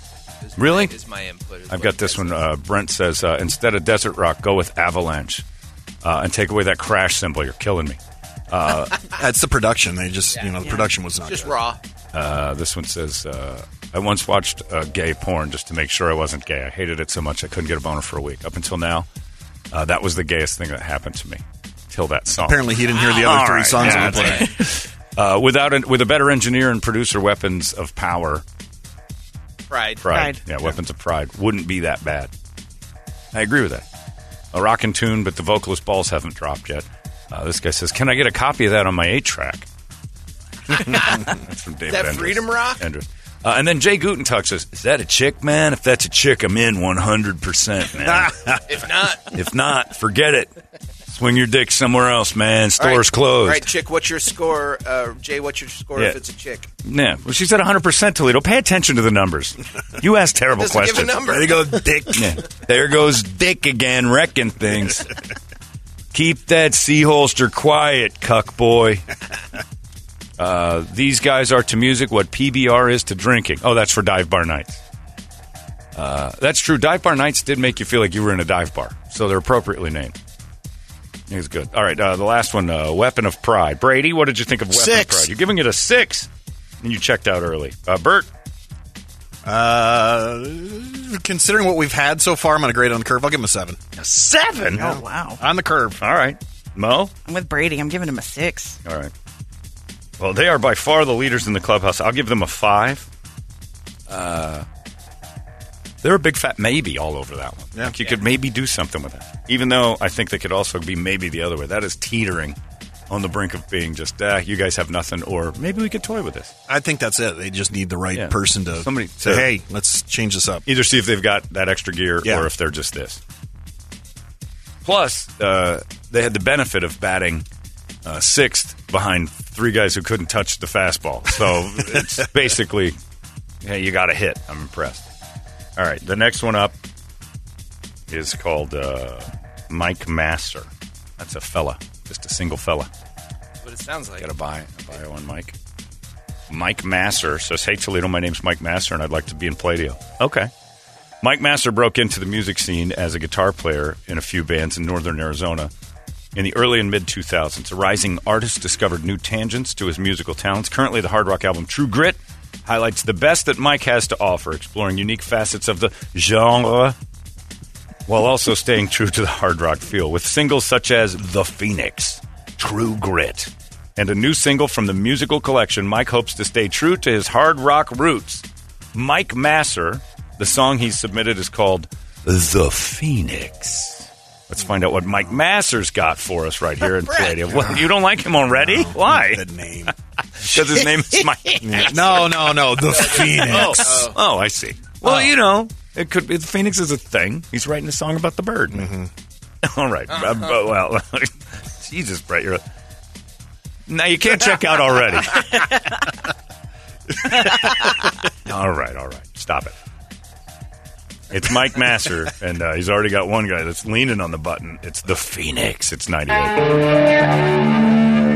Speaker 7: Is my-
Speaker 4: Really?
Speaker 7: Is my input. is
Speaker 4: I've got this one. Uh, Brent says uh, instead of desert rock, go with avalanche, uh, and take away that crash cymbal. You're killing me.
Speaker 6: that's the production. They just you know the production was not
Speaker 7: Just
Speaker 6: good.
Speaker 7: raw.
Speaker 4: Uh, this one says, uh, I once watched uh, gay porn just to make sure I wasn't gay. I hated it so much I couldn't get a boner for a week. Up until now, uh, that was the gayest thing that happened to me. Till that song.
Speaker 6: Apparently, he didn't hear the other
Speaker 4: All
Speaker 6: three
Speaker 4: right,
Speaker 6: songs
Speaker 4: yeah,
Speaker 6: on the play.
Speaker 4: that's right. Uh, without an, with a better engineer and producer, weapons of power,
Speaker 7: Pride.
Speaker 4: pride,
Speaker 5: Pride.
Speaker 4: yeah, weapons of pride wouldn't be that bad. I agree with that. A rockin' tune, but the vocalist balls haven't dropped yet. Uh, this guy says, "Can I get a copy of that on my eight track?" That's from David
Speaker 7: That. Freedom Rock?
Speaker 4: Uh, and then Jay Gutentag says, "Is that a chick, man? If that's a chick, I'm in 100, percent man.
Speaker 7: If not,
Speaker 4: if not, forget it. Swing your dick somewhere else, man. Store's
Speaker 7: right.
Speaker 4: closed."
Speaker 7: All right, chick. What's your score? Uh, Jay, what's your score
Speaker 4: Yeah.
Speaker 7: if it's a chick?
Speaker 4: Yeah, well, she's at 100 percent. Toledo, pay attention to the numbers. You ask terrible
Speaker 7: Doesn't give
Speaker 4: questions.
Speaker 7: a number.
Speaker 6: There you go, Dick.
Speaker 4: Yeah. There goes Dick again, wrecking things. Keep that sea holster quiet, cuck boy. Uh, these guys are to music what PBR is to drinking. Oh, that's for dive bar nights. Uh, that's true. Dive bar nights did make you feel like you were in a dive bar, so they're appropriately named. It was good. All right, uh, the last one, uh, Weapon of Pride. Brady, what did you think of Weapon
Speaker 10: Six.
Speaker 4: of Pride? You're giving it a six, and you checked out early. Uh, Bert,
Speaker 6: Uh, considering what we've had so far, I'm going to grade on the curve. I'll give him a seven.
Speaker 4: a seven.
Speaker 5: Oh wow.
Speaker 6: On the curve.
Speaker 4: All right, Mo.
Speaker 5: I'm with Brady. I'm giving him a six.
Speaker 4: All right. Well, they are by far the leaders in the clubhouse. I'll give them a five. Uh, they're a big fat maybe all over that one.
Speaker 6: Yeah.
Speaker 4: Like you could maybe do something with that. Even though I think they could also be maybe the other way. That is teetering on the brink of being just, ah, you guys have nothing, or maybe we could toy with this.
Speaker 6: I think that's it. They just need the right
Speaker 4: Yeah.
Speaker 6: person to
Speaker 4: Somebody
Speaker 6: say, "Hey, let's change this up."
Speaker 4: Either see if they've got that extra gear
Speaker 6: Yeah.
Speaker 4: or if they're just this. Plus, uh, they had the benefit of batting uh, sixth behind three guys who couldn't touch the fastball. So it's basically, hey, you got a hit. I'm impressed. All right, the next one up is called uh, Mike Master. That's a fella, just a single fella.
Speaker 7: That's what it sounds like.
Speaker 4: Gotta buy, a bio on Mike. Mike Masser says, Hey, Toledo, my name's Mike Masser, and I'd like to be in Pladio. Okay. Mike Masser broke into the music scene as a guitar player in a few bands in northern Arizona in the early and mid 2000s. A rising artist discovered new tangents to his musical talents. Currently, the hard rock album True Grit highlights the best that Mike has to offer, exploring unique facets of the genre while also staying true to the hard rock feel with singles such as The Phoenix, True Grit, and a new single from the musical collection. Mike hopes to stay true to his hard rock roots. Mike Masser, the song he's submitted is called The Phoenix. Let's find out what Mike Masser's got for us right here in Palladium. What, you don't like him already? Why?
Speaker 6: The name.
Speaker 4: Because his name is Mike.
Speaker 6: no, no, no. The Phoenix.
Speaker 4: Oh, oh, I see. Well, you know, it could be the Phoenix is a thing. He's writing a song about the bird. All right. Uh, but, well, Jesus, Brett, you're. Now you can't check out already. all right, all right. Stop it. It's Mike Masser, and uh, he's already got one guy that's leaning on the button. It's the Phoenix. It's 98.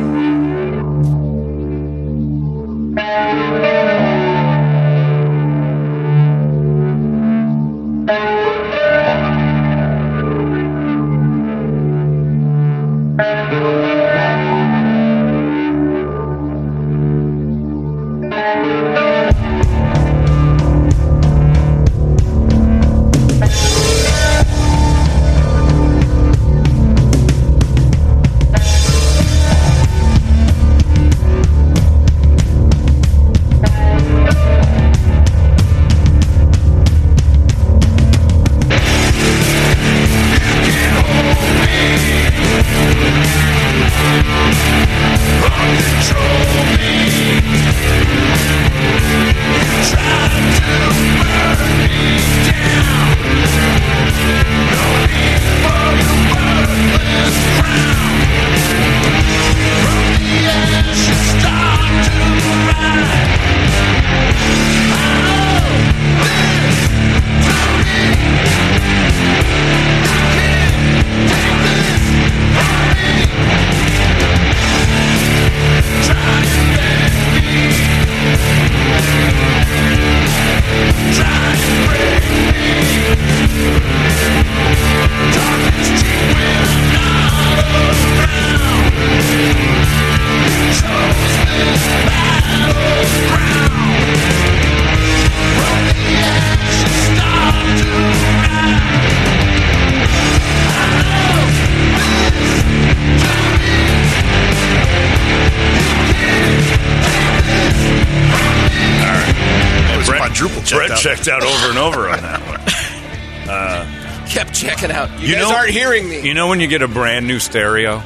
Speaker 7: Aren't hearing me.
Speaker 4: You know when you get a brand new stereo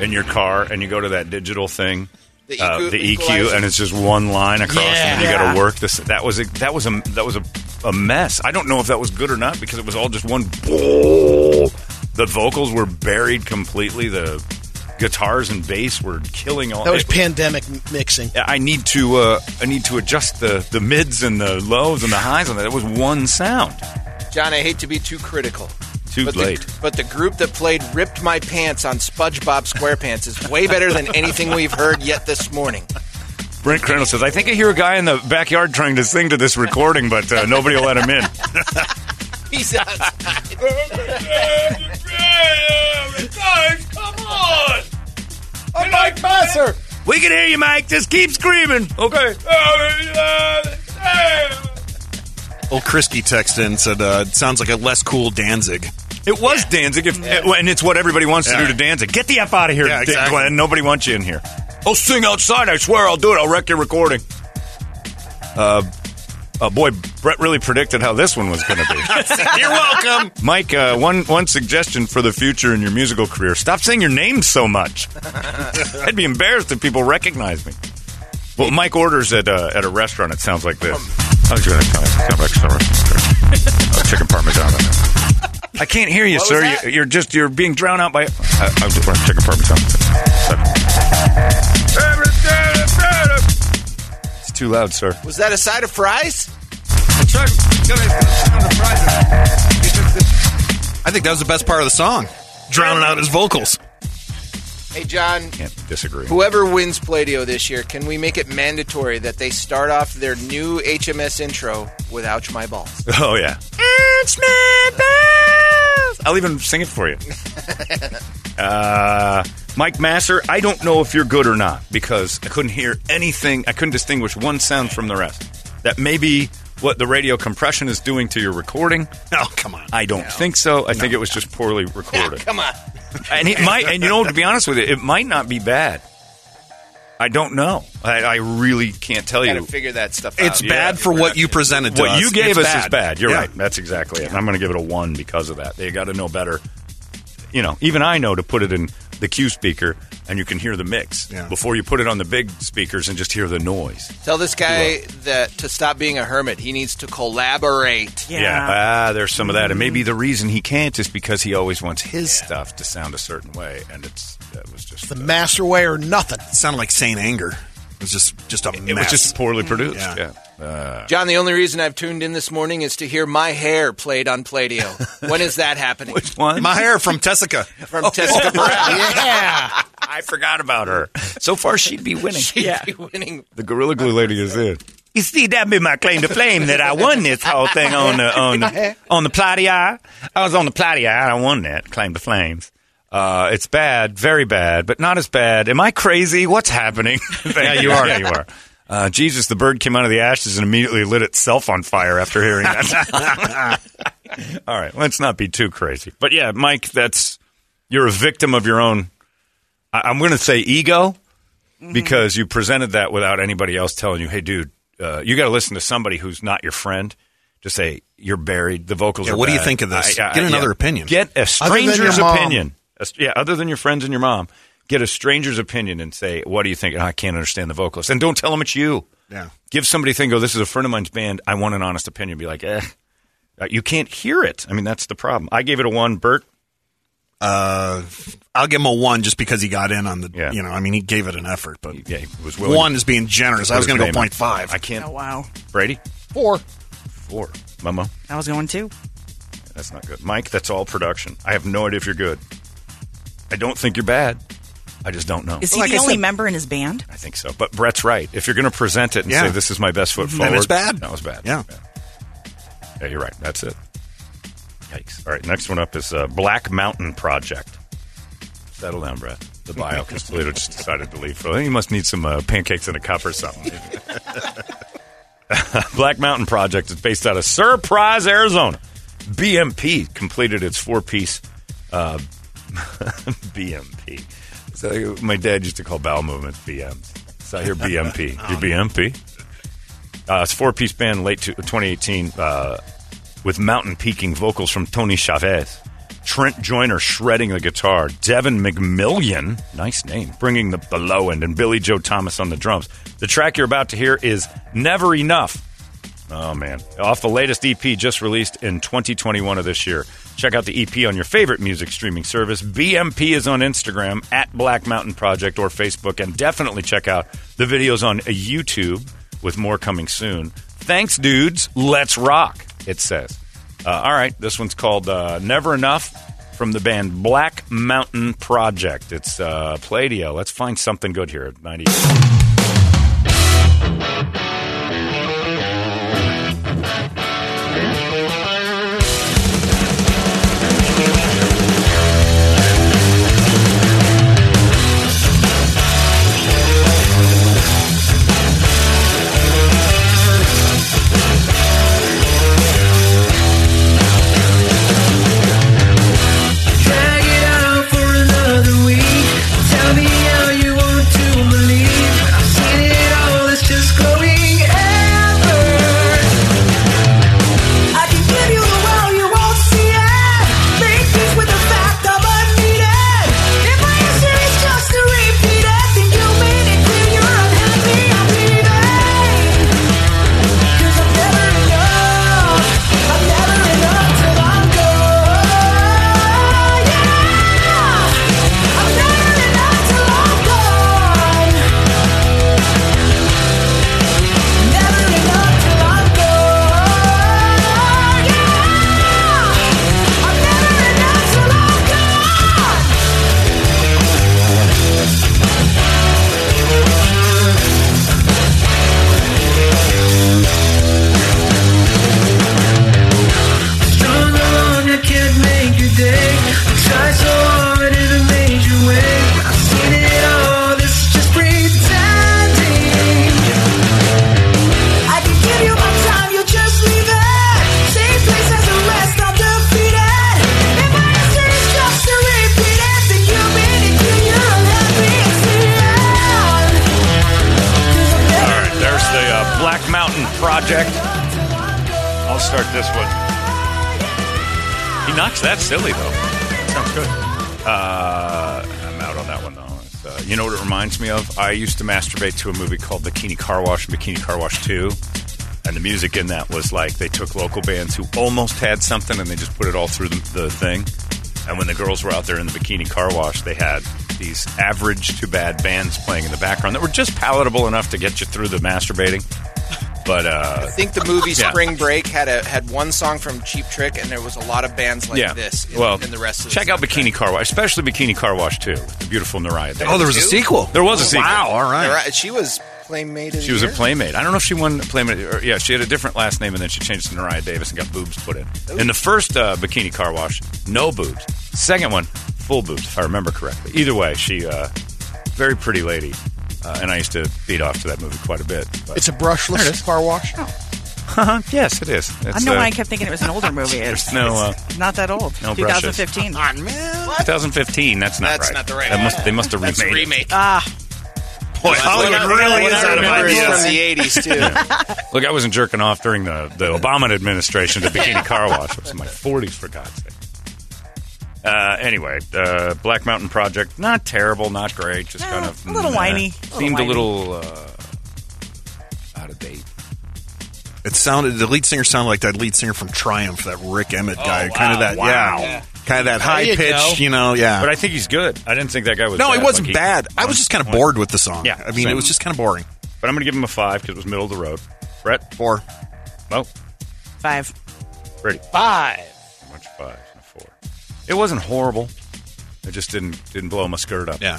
Speaker 4: in your car and you go to that digital thing,
Speaker 7: The
Speaker 4: uh,
Speaker 7: EQ
Speaker 4: the EQ, and it's just one line across, and you got to work this. That was a, that was a that was a, a mess. I don't know if that was good or not because it was all just one. The vocals were buried completely. The guitars and bass were killing all.
Speaker 10: That was
Speaker 4: it-
Speaker 10: pandemic mixing.
Speaker 4: I need to uh, I need to adjust the the mids and the lows and the highs on that. It was one sound.
Speaker 7: John, I hate to be too critical.
Speaker 4: Too
Speaker 7: but
Speaker 4: late.
Speaker 7: The, but the group that played "Ripped My Pants" on SpongeBob SquarePants is way better than anything we've heard yet this morning.
Speaker 4: Brent Crandall says, I think I hear a guy in the backyard trying to sing to this recording, but uh, nobody will let him in.
Speaker 7: He's outside.
Speaker 4: Guys, come on!
Speaker 7: I'm Mike Messer.
Speaker 4: We can hear you, Mike. Just keep screaming. Okay.
Speaker 6: Old Krisky texted in and said, uh, it sounds like a less cool Danzig.
Speaker 4: It was Danzig, if, and it's what everybody wants to do to Danzig. Get the F out of here,
Speaker 6: Yeah, exactly.
Speaker 4: Glenn. Nobody wants you in here. I'll sing outside. I swear I'll do it. I'll wreck your recording. Uh, uh, boy, Brett really predicted how this one was going to be.
Speaker 6: You're welcome.
Speaker 4: Mike, uh, one one suggestion for the future in your musical career: stop saying your name so much. I'd be embarrassed if people recognize me. Well, Mike orders at uh, at a restaurant. It sounds like this. I was going to sound like some uh, chicken parmesan. I can't hear you,
Speaker 7: What
Speaker 4: sir. You, you're just you're being drowned out by. I, I just want chicken parmesan. It's too loud, sir.
Speaker 7: Was that a side of fries?
Speaker 6: I think that was the best part of the song. Drowning out his vocals.
Speaker 7: Hey, John.
Speaker 4: Can't disagree.
Speaker 7: Whoever wins Pladio this year, can we make it mandatory that they start off their new HMS intro with "Ouch My Balls"?
Speaker 4: Oh yeah. It's my balls. I'll even sing it for you. uh, Mike Masser, I don't know if you're good or not because I couldn't hear anything. I couldn't distinguish one sound from the rest. That may be what the radio compression is doing to your recording.
Speaker 6: Oh, come on.
Speaker 4: I don't think so. I think it was just poorly recorded.
Speaker 7: Come on.
Speaker 4: and it might, and you know, to be honest with you, it might not be bad. I don't know. I, I really can't tell you.
Speaker 7: Got to
Speaker 4: you.
Speaker 7: figure that stuff out.
Speaker 6: It's
Speaker 7: out.
Speaker 6: bad for what you presented to
Speaker 4: what
Speaker 6: us.
Speaker 4: you gave
Speaker 6: It's
Speaker 4: us is bad. You're
Speaker 6: Yeah.
Speaker 4: right. That's exactly it. And I'm going to give it a one because of that. They got to know better. You know, even I know to put it in the Q speaker and you can hear the mix
Speaker 6: Yeah.
Speaker 4: before you put it on the big speakers and just hear the noise.
Speaker 7: Tell this guy that to stop being a hermit, he needs to collaborate.
Speaker 5: Yeah.
Speaker 4: Ah, there's some of that. And maybe the reason he can't is because he always wants his stuff to sound a certain way. And it's, that was just,
Speaker 10: The master way or nothing.
Speaker 6: It sounded like Saint Anger. It was just just a
Speaker 4: it
Speaker 6: mess.
Speaker 4: was just poorly produced.
Speaker 6: Yeah.
Speaker 4: Yeah. Uh,
Speaker 7: John, the only reason I've tuned in this morning is to hear my hair played on Pladio. when is that happening?
Speaker 4: which one?
Speaker 6: My hair from Tessica.
Speaker 7: From Tessica Brown.
Speaker 10: Yeah.
Speaker 4: I forgot about her. So far, she'd be winning.
Speaker 7: She'd be winning.
Speaker 4: The Gorilla Glue lady is in. You see, that be my claim to fame that I won this whole thing on the on the on the Platia. I was on the Platia. I won that claim to flames. Uh, it's bad, very bad, but not as bad. Am I crazy? What's happening? yeah, you are. Yeah, you are. Uh, Jesus, the bird came out of the ashes and immediately lit itself on fire after hearing that. All right, let's not be too crazy. But yeah, Mike, that's you're a victim of your own. I, I'm going to say ego because you presented that without anybody else telling you, "Hey, dude, uh, you got to listen to somebody who's not your friend." Just say you're buried. The vocals
Speaker 6: Yeah,
Speaker 4: are.
Speaker 6: what do you think of this?
Speaker 4: I- I-
Speaker 6: Get another
Speaker 4: yeah.
Speaker 6: opinion.
Speaker 4: Get a stranger's
Speaker 10: your mom.
Speaker 4: opinion. A- yeah, other than your friends and your mom, get a stranger's opinion and say, "What do you think?" "Oh, I can't understand the vocalist, and don't tell them it's you.
Speaker 6: Yeah.
Speaker 4: Give somebody a thing. Go, this is a friend of mine's band. I want an honest opinion. Be like, eh, Uh, you can't hear it. I mean, that's the problem. I gave it a one. Bert,
Speaker 6: Uh, I'll give him a one just because he got in on the.
Speaker 4: Yeah.
Speaker 6: You know, I mean, he gave it an effort, but
Speaker 4: yeah, he was willing.
Speaker 6: one is being generous. I was going to go
Speaker 4: Put
Speaker 6: point five.
Speaker 4: I can't.
Speaker 5: Oh, wow.
Speaker 4: Brady,
Speaker 10: Four.
Speaker 4: four. Momo,
Speaker 5: I was going to.
Speaker 4: That's not good. Mike, that's all production. I have no idea if you're good. I don't think you're bad. I just don't know.
Speaker 5: Is he
Speaker 6: Like
Speaker 5: the
Speaker 6: I
Speaker 5: only
Speaker 6: said-
Speaker 5: member in his band?
Speaker 4: I think so. But Brett's right. If you're going to present it and
Speaker 6: Yeah.
Speaker 4: say this is my best foot
Speaker 6: Then
Speaker 4: forward,
Speaker 6: it's bad.
Speaker 4: That was bad.
Speaker 6: Yeah.
Speaker 4: Yeah, you're right. That's it. Yikes. All right, next one up is uh, Black Mountain Project. Settle down, Brett. The bio, because Toledo just decided to leave. Well, he must need some uh, pancakes in a cup or something. Black Mountain Project is based out of Surprise, Arizona. BMP completed its four-piece uh, BMP. So my dad used to call bowel movements BMs. So I hear BMP. Your BMP? Uh, it's a four piece band, late to, 2018, uh, with mountain peaking vocals from Tony Chavez. Trent Joyner shredding the guitar. Devin McMillian, nice name, bringing the below end, and Billy Joe Thomas on the drums. The track you're about to hear is Never Enough. Oh, man. Off the latest EP just released in 2021 of this year. Check out the EP on your favorite music streaming service. BMP is on Instagram at Black Mountain Project or Facebook, and definitely check out the videos on YouTube with more coming soon. Thanks, dudes. Let's rock, it says. Uh, all right, this one's called uh, Never Enough from the band Black Mountain Project. It's uh, Pladio. Let's find something good here at 98. Silly, though. Sounds good. Uh, I'm out on that one, though. Uh, you know what it reminds me of? I used to masturbate to a movie called Bikini Car Wash and Bikini Car Wash 2. And the music in that was like they took local bands who almost had something and they just put it all through the, the thing. And when the girls were out there in the bikini car wash, they had these average to bad bands playing in the background that were just palatable enough to get you through the masturbating. But uh,
Speaker 7: I think the movie
Speaker 4: Yeah.
Speaker 7: Spring Break had a had one song from Cheap Trick, and there was a lot of bands like
Speaker 4: yeah,
Speaker 7: this. In,
Speaker 4: well,
Speaker 7: in the rest of the
Speaker 4: check out Bikini Car Wash, especially Bikini Car Wash too. the beautiful Neriah Davis.
Speaker 6: Oh, there was a sequel.
Speaker 4: There was a sequel.
Speaker 6: Wow, all right.
Speaker 7: Right, She was Playmate of the
Speaker 4: She was a playmate. I don't know if she won playmate. Or, yeah, she had a different last name, and then she changed to Neriah Davis and got boobs put in. In the first uh, bikini car wash, no boobs. Second one, full boobs, if I remember correctly. Either way, she uh, very pretty lady, uh, and I used to beat off to that movie quite a bit. But.
Speaker 10: It's a brushless car wash.
Speaker 4: yes, it is.
Speaker 5: I
Speaker 4: It's,
Speaker 5: don't know
Speaker 4: uh,
Speaker 5: why I kept thinking it was an older movie. It's,
Speaker 4: There's no, uh,
Speaker 5: it's not that old.
Speaker 4: no 2015. brushes.
Speaker 5: 2015.
Speaker 4: 2015. That's not
Speaker 7: That's
Speaker 4: right.
Speaker 7: not the right
Speaker 4: That
Speaker 7: one.
Speaker 4: must, they must have
Speaker 7: That's
Speaker 4: remade. it.
Speaker 7: remake.
Speaker 5: Ah,
Speaker 6: Boy, Hollywood really is out of ideas.
Speaker 7: from the '80s too.
Speaker 4: Look, I wasn't jerking off during the, the Obama administration to Bikini Car Wash. I was in my 40s, for God's sake. Uh, anyway, uh, Black Mountain Project, not terrible, not great, just
Speaker 5: Eh,
Speaker 4: kind of
Speaker 5: a little
Speaker 4: meh.
Speaker 5: whiny, a little
Speaker 4: Seemed
Speaker 5: whiny.
Speaker 4: a little uh, out of date.
Speaker 6: It sounded the lead singer sounded like that lead singer from Triumph, that Rik Emmett guy.
Speaker 4: wow,
Speaker 6: kind of that,
Speaker 4: wow.
Speaker 6: yeah, kind of that high
Speaker 10: you
Speaker 6: pitched,
Speaker 10: go.
Speaker 6: you know, yeah.
Speaker 4: But I think he's good. I didn't think that guy was.
Speaker 6: no,
Speaker 4: bad.
Speaker 6: it wasn't
Speaker 4: Like, he-
Speaker 6: bad. I was just kind of bored with the song.
Speaker 4: Yeah,
Speaker 6: I mean,
Speaker 4: same.
Speaker 6: it was just kind of boring.
Speaker 4: But I'm going to give him a five because it was middle of the road. Brett,
Speaker 6: Four.
Speaker 4: oh,
Speaker 5: five.
Speaker 4: Brady,
Speaker 10: Five.
Speaker 4: It wasn't horrible. It just didn't didn't blow my skirt up.
Speaker 6: Yeah.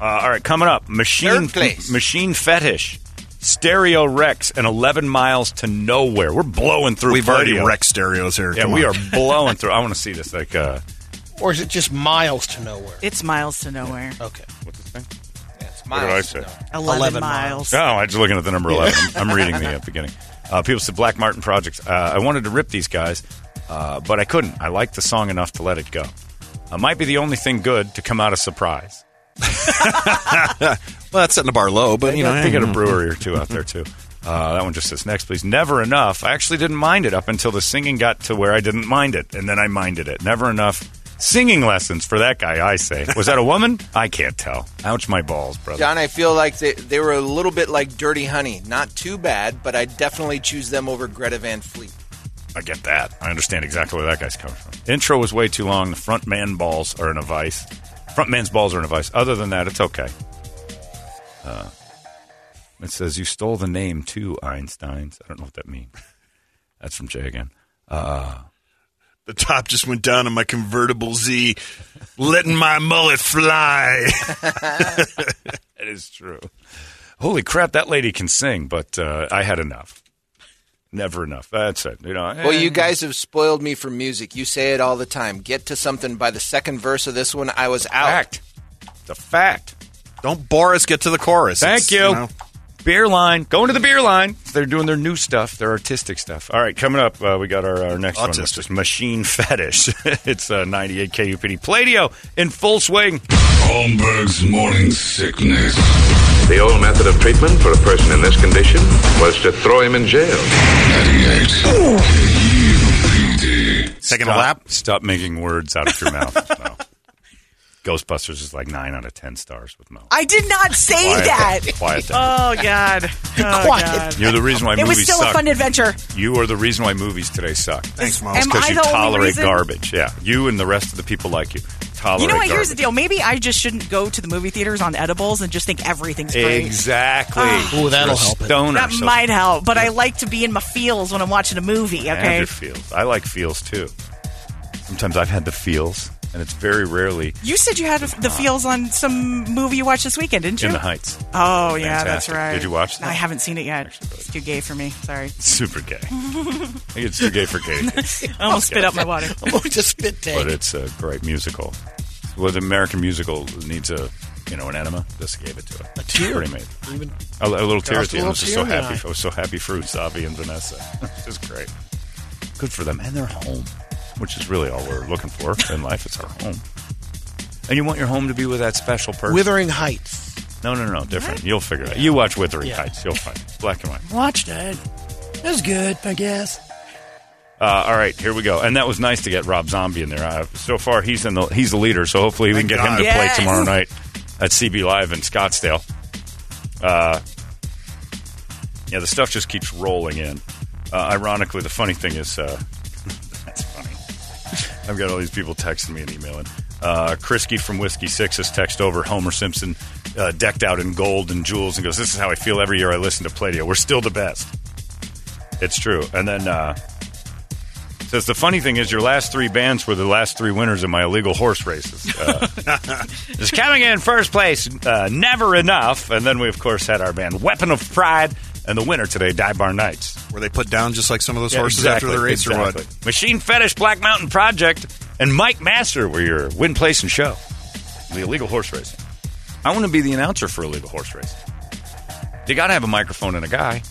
Speaker 4: Uh, all right, coming up, machine
Speaker 7: Third place.
Speaker 4: machine fetish, stereo Rex, and eleven miles to nowhere. We're blowing through.
Speaker 6: We've already
Speaker 4: Pladio.
Speaker 6: wrecked stereos here.
Speaker 4: Yeah,
Speaker 6: Come
Speaker 4: we
Speaker 6: on.
Speaker 4: are blowing through. I want to see this. Like, uh,
Speaker 10: Or is it just miles to nowhere?
Speaker 5: It's miles to nowhere.
Speaker 10: Okay.
Speaker 4: what's this thing?
Speaker 7: It's
Speaker 4: What did I
Speaker 7: miles.
Speaker 4: say?
Speaker 5: 11,
Speaker 10: 11
Speaker 5: miles.
Speaker 4: No, I'm just looking at the number 11. I'm, I'm reading the uh, beginning. Uh, people said Black Martin Projects. Uh, I wanted to rip these guys, uh, but I couldn't. I liked the song enough to let it go. Uh, might be the only thing good to come out of surprise.
Speaker 6: well, that's setting the bar low, but you know,
Speaker 4: they got a brewery or two out there too. Uh, that one just says next, please. Never enough. I actually didn't mind it up until the singing got to where I didn't mind it, and then I minded it. Never enough singing lessons for that guy. I say, was that a woman? I can't tell. Ouch, my balls, brother.
Speaker 7: John, I feel like they, they were a little bit like Dirty Honey. Not too bad, but I definitely choose them over Greta Van Fleet.
Speaker 4: I get that. I understand exactly where that guy's coming from. Intro was way too long. The front man balls are in a vice. Front man's balls are in a vice. Other than that, it's okay. Uh, it says you stole the name too, Einstein's. I don't know what that means. That's from Jay again. Uh,
Speaker 6: The top just went down on my convertible Z, letting my mullet fly.
Speaker 4: that is true. Holy crap, that lady can sing, but uh, I had enough. Never enough. That's it. You know.
Speaker 7: Well, you
Speaker 4: eh.
Speaker 7: guys have spoiled me for music. You say it all the time. Get to something by the second verse of this one. I was out.
Speaker 4: Fact. It's a fact.
Speaker 6: Don't bore us. Get to the chorus.
Speaker 4: Thank
Speaker 6: It's,
Speaker 4: you.
Speaker 6: know,
Speaker 4: Beer line. Going to the beer line. They're doing their new stuff, their artistic stuff. All right, coming up, uh, we got our, our next one, which is Machine Fetish. it's uh, 98 KUPD. Pladio in full swing.
Speaker 2: Holmberg's morning sickness.
Speaker 3: The old method of treatment for a person in this condition was to throw him in jail.
Speaker 2: 98 KUPD.
Speaker 6: taking a
Speaker 4: Stop-
Speaker 6: lap.
Speaker 4: Stop making words out of your mouth. Mo. Ghostbusters is like 9 out of 10 stars with Mo.
Speaker 5: I did not say
Speaker 4: Quiet
Speaker 5: that.
Speaker 4: down. Quiet down.
Speaker 5: Oh God. Oh,
Speaker 10: Quiet.
Speaker 5: God.
Speaker 4: You're the reason why
Speaker 5: It was
Speaker 4: movies
Speaker 5: still
Speaker 4: suck.
Speaker 5: a fun adventure.
Speaker 4: You are the reason why movies today suck.
Speaker 6: Thanks, Mo.
Speaker 5: Am
Speaker 4: because you tolerate
Speaker 5: reason?
Speaker 4: garbage. Yeah, you and the rest of the people like you tolerate.
Speaker 5: You know what?
Speaker 4: Garbage.
Speaker 5: Here's the deal. Maybe I just shouldn't go to the movie theaters on edibles and just think everything's great.
Speaker 4: Exactly. Ah.
Speaker 10: Ooh, that'll help it.
Speaker 4: Stoner.
Speaker 5: That
Speaker 4: so
Speaker 5: might help, but I like to be in my feels when I'm watching a movie.
Speaker 4: have
Speaker 5: Okay.
Speaker 4: your feels. I like feels too. Sometimes I've had the feels, and it's very rarely
Speaker 5: You said you had the feels on some movie you watched this weekend, didn't you?
Speaker 4: in the heights.
Speaker 5: Oh yeah, that's
Speaker 4: Fantastic.
Speaker 5: right.
Speaker 4: Did you watch that?
Speaker 5: I haven't seen it yet. It's too gay for me. Sorry.
Speaker 4: Super gay. I think it's too gay for gay,
Speaker 5: I almost spit out my water.
Speaker 10: I'm going to spit take.
Speaker 4: but it's a great musical. Well, the American musical needs a you know an enema. This gave it to it.
Speaker 10: A tear.
Speaker 4: Pretty amazing.
Speaker 10: Even
Speaker 4: A, a little tear at
Speaker 10: Crossed
Speaker 4: the end. I
Speaker 10: little
Speaker 4: was just so
Speaker 10: tear in the
Speaker 4: happy.
Speaker 10: eye.
Speaker 4: I was so happy for Usnavi and Vanessa. It's just great. Good for them, and they're home, which is really all we're looking for in life. It's our home, and you want your home to be with that special person.
Speaker 10: Wuthering Heights.
Speaker 4: no, no, no, different. You'll figure it out. You watch Wuthering
Speaker 10: Yeah.
Speaker 4: Heights. You'll find it. black and white.
Speaker 9: Watched it. It was good, I guess.
Speaker 4: Uh, all right, here we go. And that was nice to get Rob Zombie in there. Uh, so far, he's in the he's the leader. So hopefully, we can get him to
Speaker 5: Yes.
Speaker 4: play tomorrow night at CB Live in Scottsdale. Uh, yeah, the stuff just keeps rolling in. Uh, ironically, the funny thing is, uh. I've got all these people texting me and emailing. Uh, Krisky from Whiskey Six has text over Homer Simpson, uh, decked out in gold and jewels, and goes, "This is how I feel every year I listen to Pladio. We're still the best." It's true. And then uh, says the funny thing is your last three bands were the last three winners in my illegal horse races. Uh, just coming in first place, uh, never enough. And then we of course had our band Weapon of Pride, and the winner today, Die Bar Nights.
Speaker 6: Were they put down just like some of those
Speaker 4: Yeah,
Speaker 6: horses
Speaker 4: exactly,
Speaker 6: after the race, or what?
Speaker 4: Machine Fetish, Black Mountain Project, and Mike Master were your win, place, and show. The illegal horse racing. I want to be the announcer for illegal horse racing. You got to have a microphone and a guy.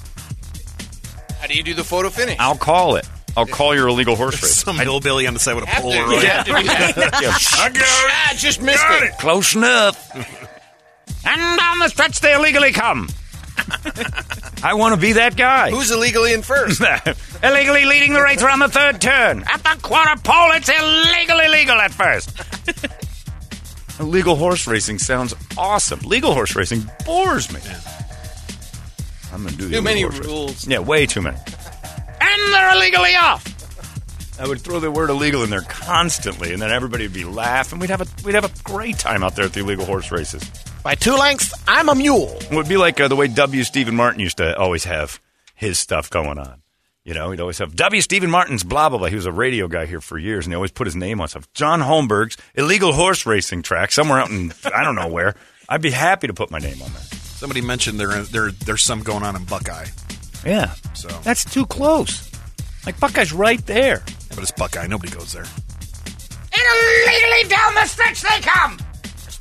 Speaker 7: How do you do the photo finish?
Speaker 4: I'll call it. I'll call your illegal horse race.
Speaker 6: Some hillbilly on the side with a
Speaker 7: Have to-
Speaker 6: pole.
Speaker 7: you
Speaker 6: right?
Speaker 7: have to do that.
Speaker 4: Yeah.
Speaker 6: I got it.
Speaker 7: Ah, just missed
Speaker 6: Got
Speaker 7: it.
Speaker 6: it.
Speaker 4: Close enough. and on the stretch they illegally come. I want to be that guy.
Speaker 7: Who's illegally in first?
Speaker 4: illegally leading the race around the third turn. At the quarter pole, it's illegal, illegal at first. Illegal horse racing sounds awesome. Legal horse racing bores me. I'm going to do
Speaker 7: Too many
Speaker 4: horse racing.
Speaker 7: rules.
Speaker 4: Yeah, way too many. And they're illegally off. I would throw the word illegal in there constantly, and then everybody would be laughing. We'd have a we'd have a great time out there at the illegal horse races.
Speaker 10: By two lengths, I'm a mule.
Speaker 4: It would be like uh, the way W. Stephen Martin used to always have his stuff going on. You know, he'd always have W. Stephen Martin's blah blah blah. He was a radio guy here for years, and he always put his name on stuff. John Holmberg's illegal horse racing track somewhere out in I don't know where. I'd be happy to put my name on there.
Speaker 6: Somebody mentioned there, there there's some going on in Buckeye,
Speaker 4: Yeah,
Speaker 6: So-
Speaker 4: that's too close. Like Buckeye's right there.
Speaker 6: but it's Buckeye. Nobody goes there.
Speaker 4: And illegally down the stretch they come.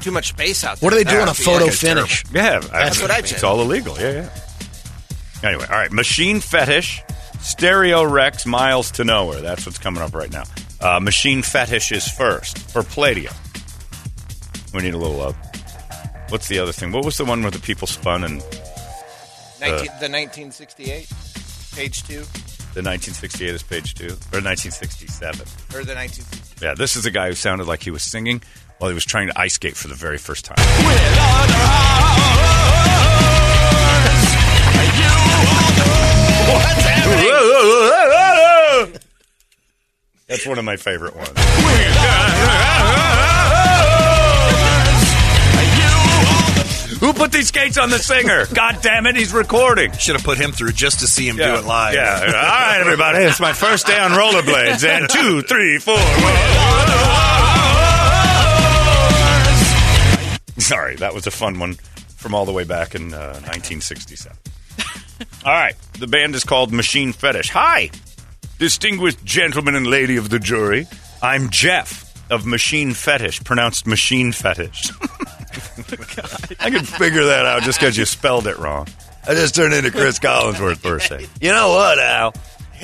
Speaker 7: There's too much space out there.
Speaker 10: What are they doing?
Speaker 7: That
Speaker 10: A photo
Speaker 7: like
Speaker 10: finish.
Speaker 4: Yeah,
Speaker 7: That's what I
Speaker 4: It's all illegal. Yeah, yeah. Anyway, all right. Machine Fetish, Stereo Rex, Miles to Nowhere. That's what's coming up right now. Uh, Machine Fetish is first for Pladio. We need a little. Uh, what's the other thing? What was the one where the people spun and
Speaker 7: 19, the 1968, page two,
Speaker 4: The 1968 is page two, or 1967.
Speaker 7: or the 1960.
Speaker 4: Yeah, this is a guy who sounded like he was singing while he was trying to ice skate for the very first time. That's one of my favorite ones. Who put these skates on the singer? God damn it, he's recording.
Speaker 6: Should have put him through just to see him
Speaker 4: Yeah,
Speaker 6: do it live.
Speaker 4: Yeah. All right, everybody. It's my first day on rollerblades. And two, three, four. Sorry, that was a fun one from all the way back in uh, 1967. all right. The band is called Machine Fetish. Hi, distinguished gentleman and lady of the jury. I'm Jeff of Machine Fetish, pronounced Machine Fetish. I could figure that out just because you spelled it wrong. I just turned into Chris Collinsworth a second. You know what, Al?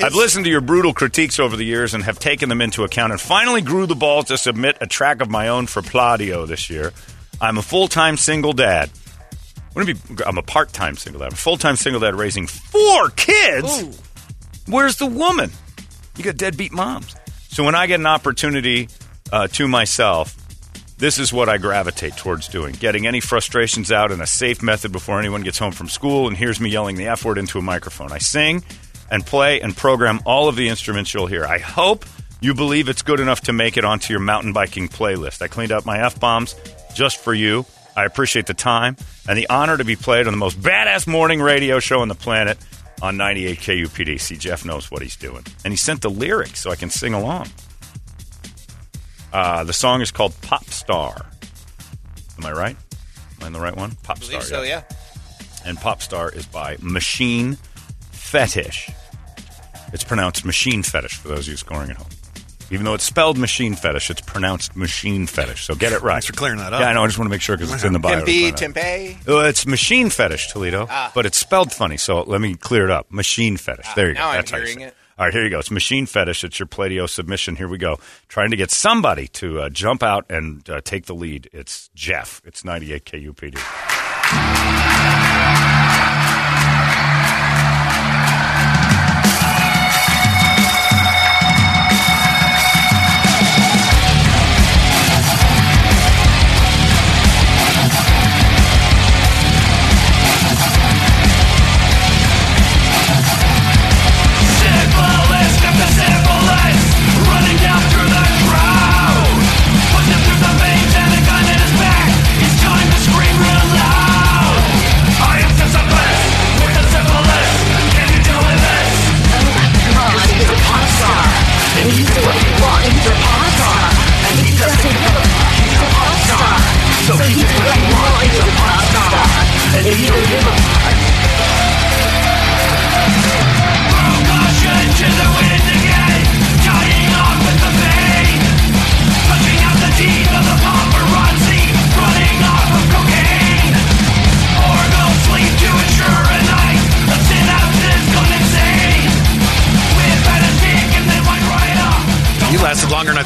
Speaker 4: I've listened to your brutal critiques over the years and have taken them into account and finally grew the balls to submit a track of my own for Pladio this year. I'm a full time single dad. Wouldn't be, I'm a part time single dad. I'm a full time single dad raising four kids. Where's the woman? You got deadbeat moms. So when I get an opportunity uh, to myself, this is what I gravitate towards doing getting any frustrations out in a safe method before anyone gets home from school and hears me yelling the F word into a microphone. I sing and play and program all of the instruments you'll hear. I hope you believe it's good enough to make it onto your mountain biking playlist. I cleaned up my F bombs just for you. I appreciate the time and the honor to be played on the most badass morning radio show on the planet on 98 KUPD. See, Jeff knows what he's doing. And he sent the lyrics so I can sing along. Uh, the song is called Pop Star. Am I right? Am I in the right one? Pop Star.
Speaker 7: so, yeah.
Speaker 4: And Pop Star is by Machine Fetish. It's pronounced Machine Fetish for those of you scoring at home. Even though it's spelled Machine Fetish, it's pronounced Machine Fetish. So get it right.
Speaker 6: Thanks for clearing that up.
Speaker 4: Yeah, I know. I just want to make sure because it's in the bio.
Speaker 7: Tempe, Tempe.
Speaker 4: Oh, it's Machine Fetish, Toledo,
Speaker 7: Ah.
Speaker 4: but it's spelled funny. So let me clear it up. Machine Fetish. there you go.
Speaker 7: now I'm
Speaker 4: That's how you
Speaker 7: hearing
Speaker 4: say
Speaker 7: it.
Speaker 4: All right, here you go. It's Machine Fetish. It's your Pladio submission. Here we go. Trying to get somebody to uh, jump out and uh, take the lead. It's Jeff. It's 98 KUPD.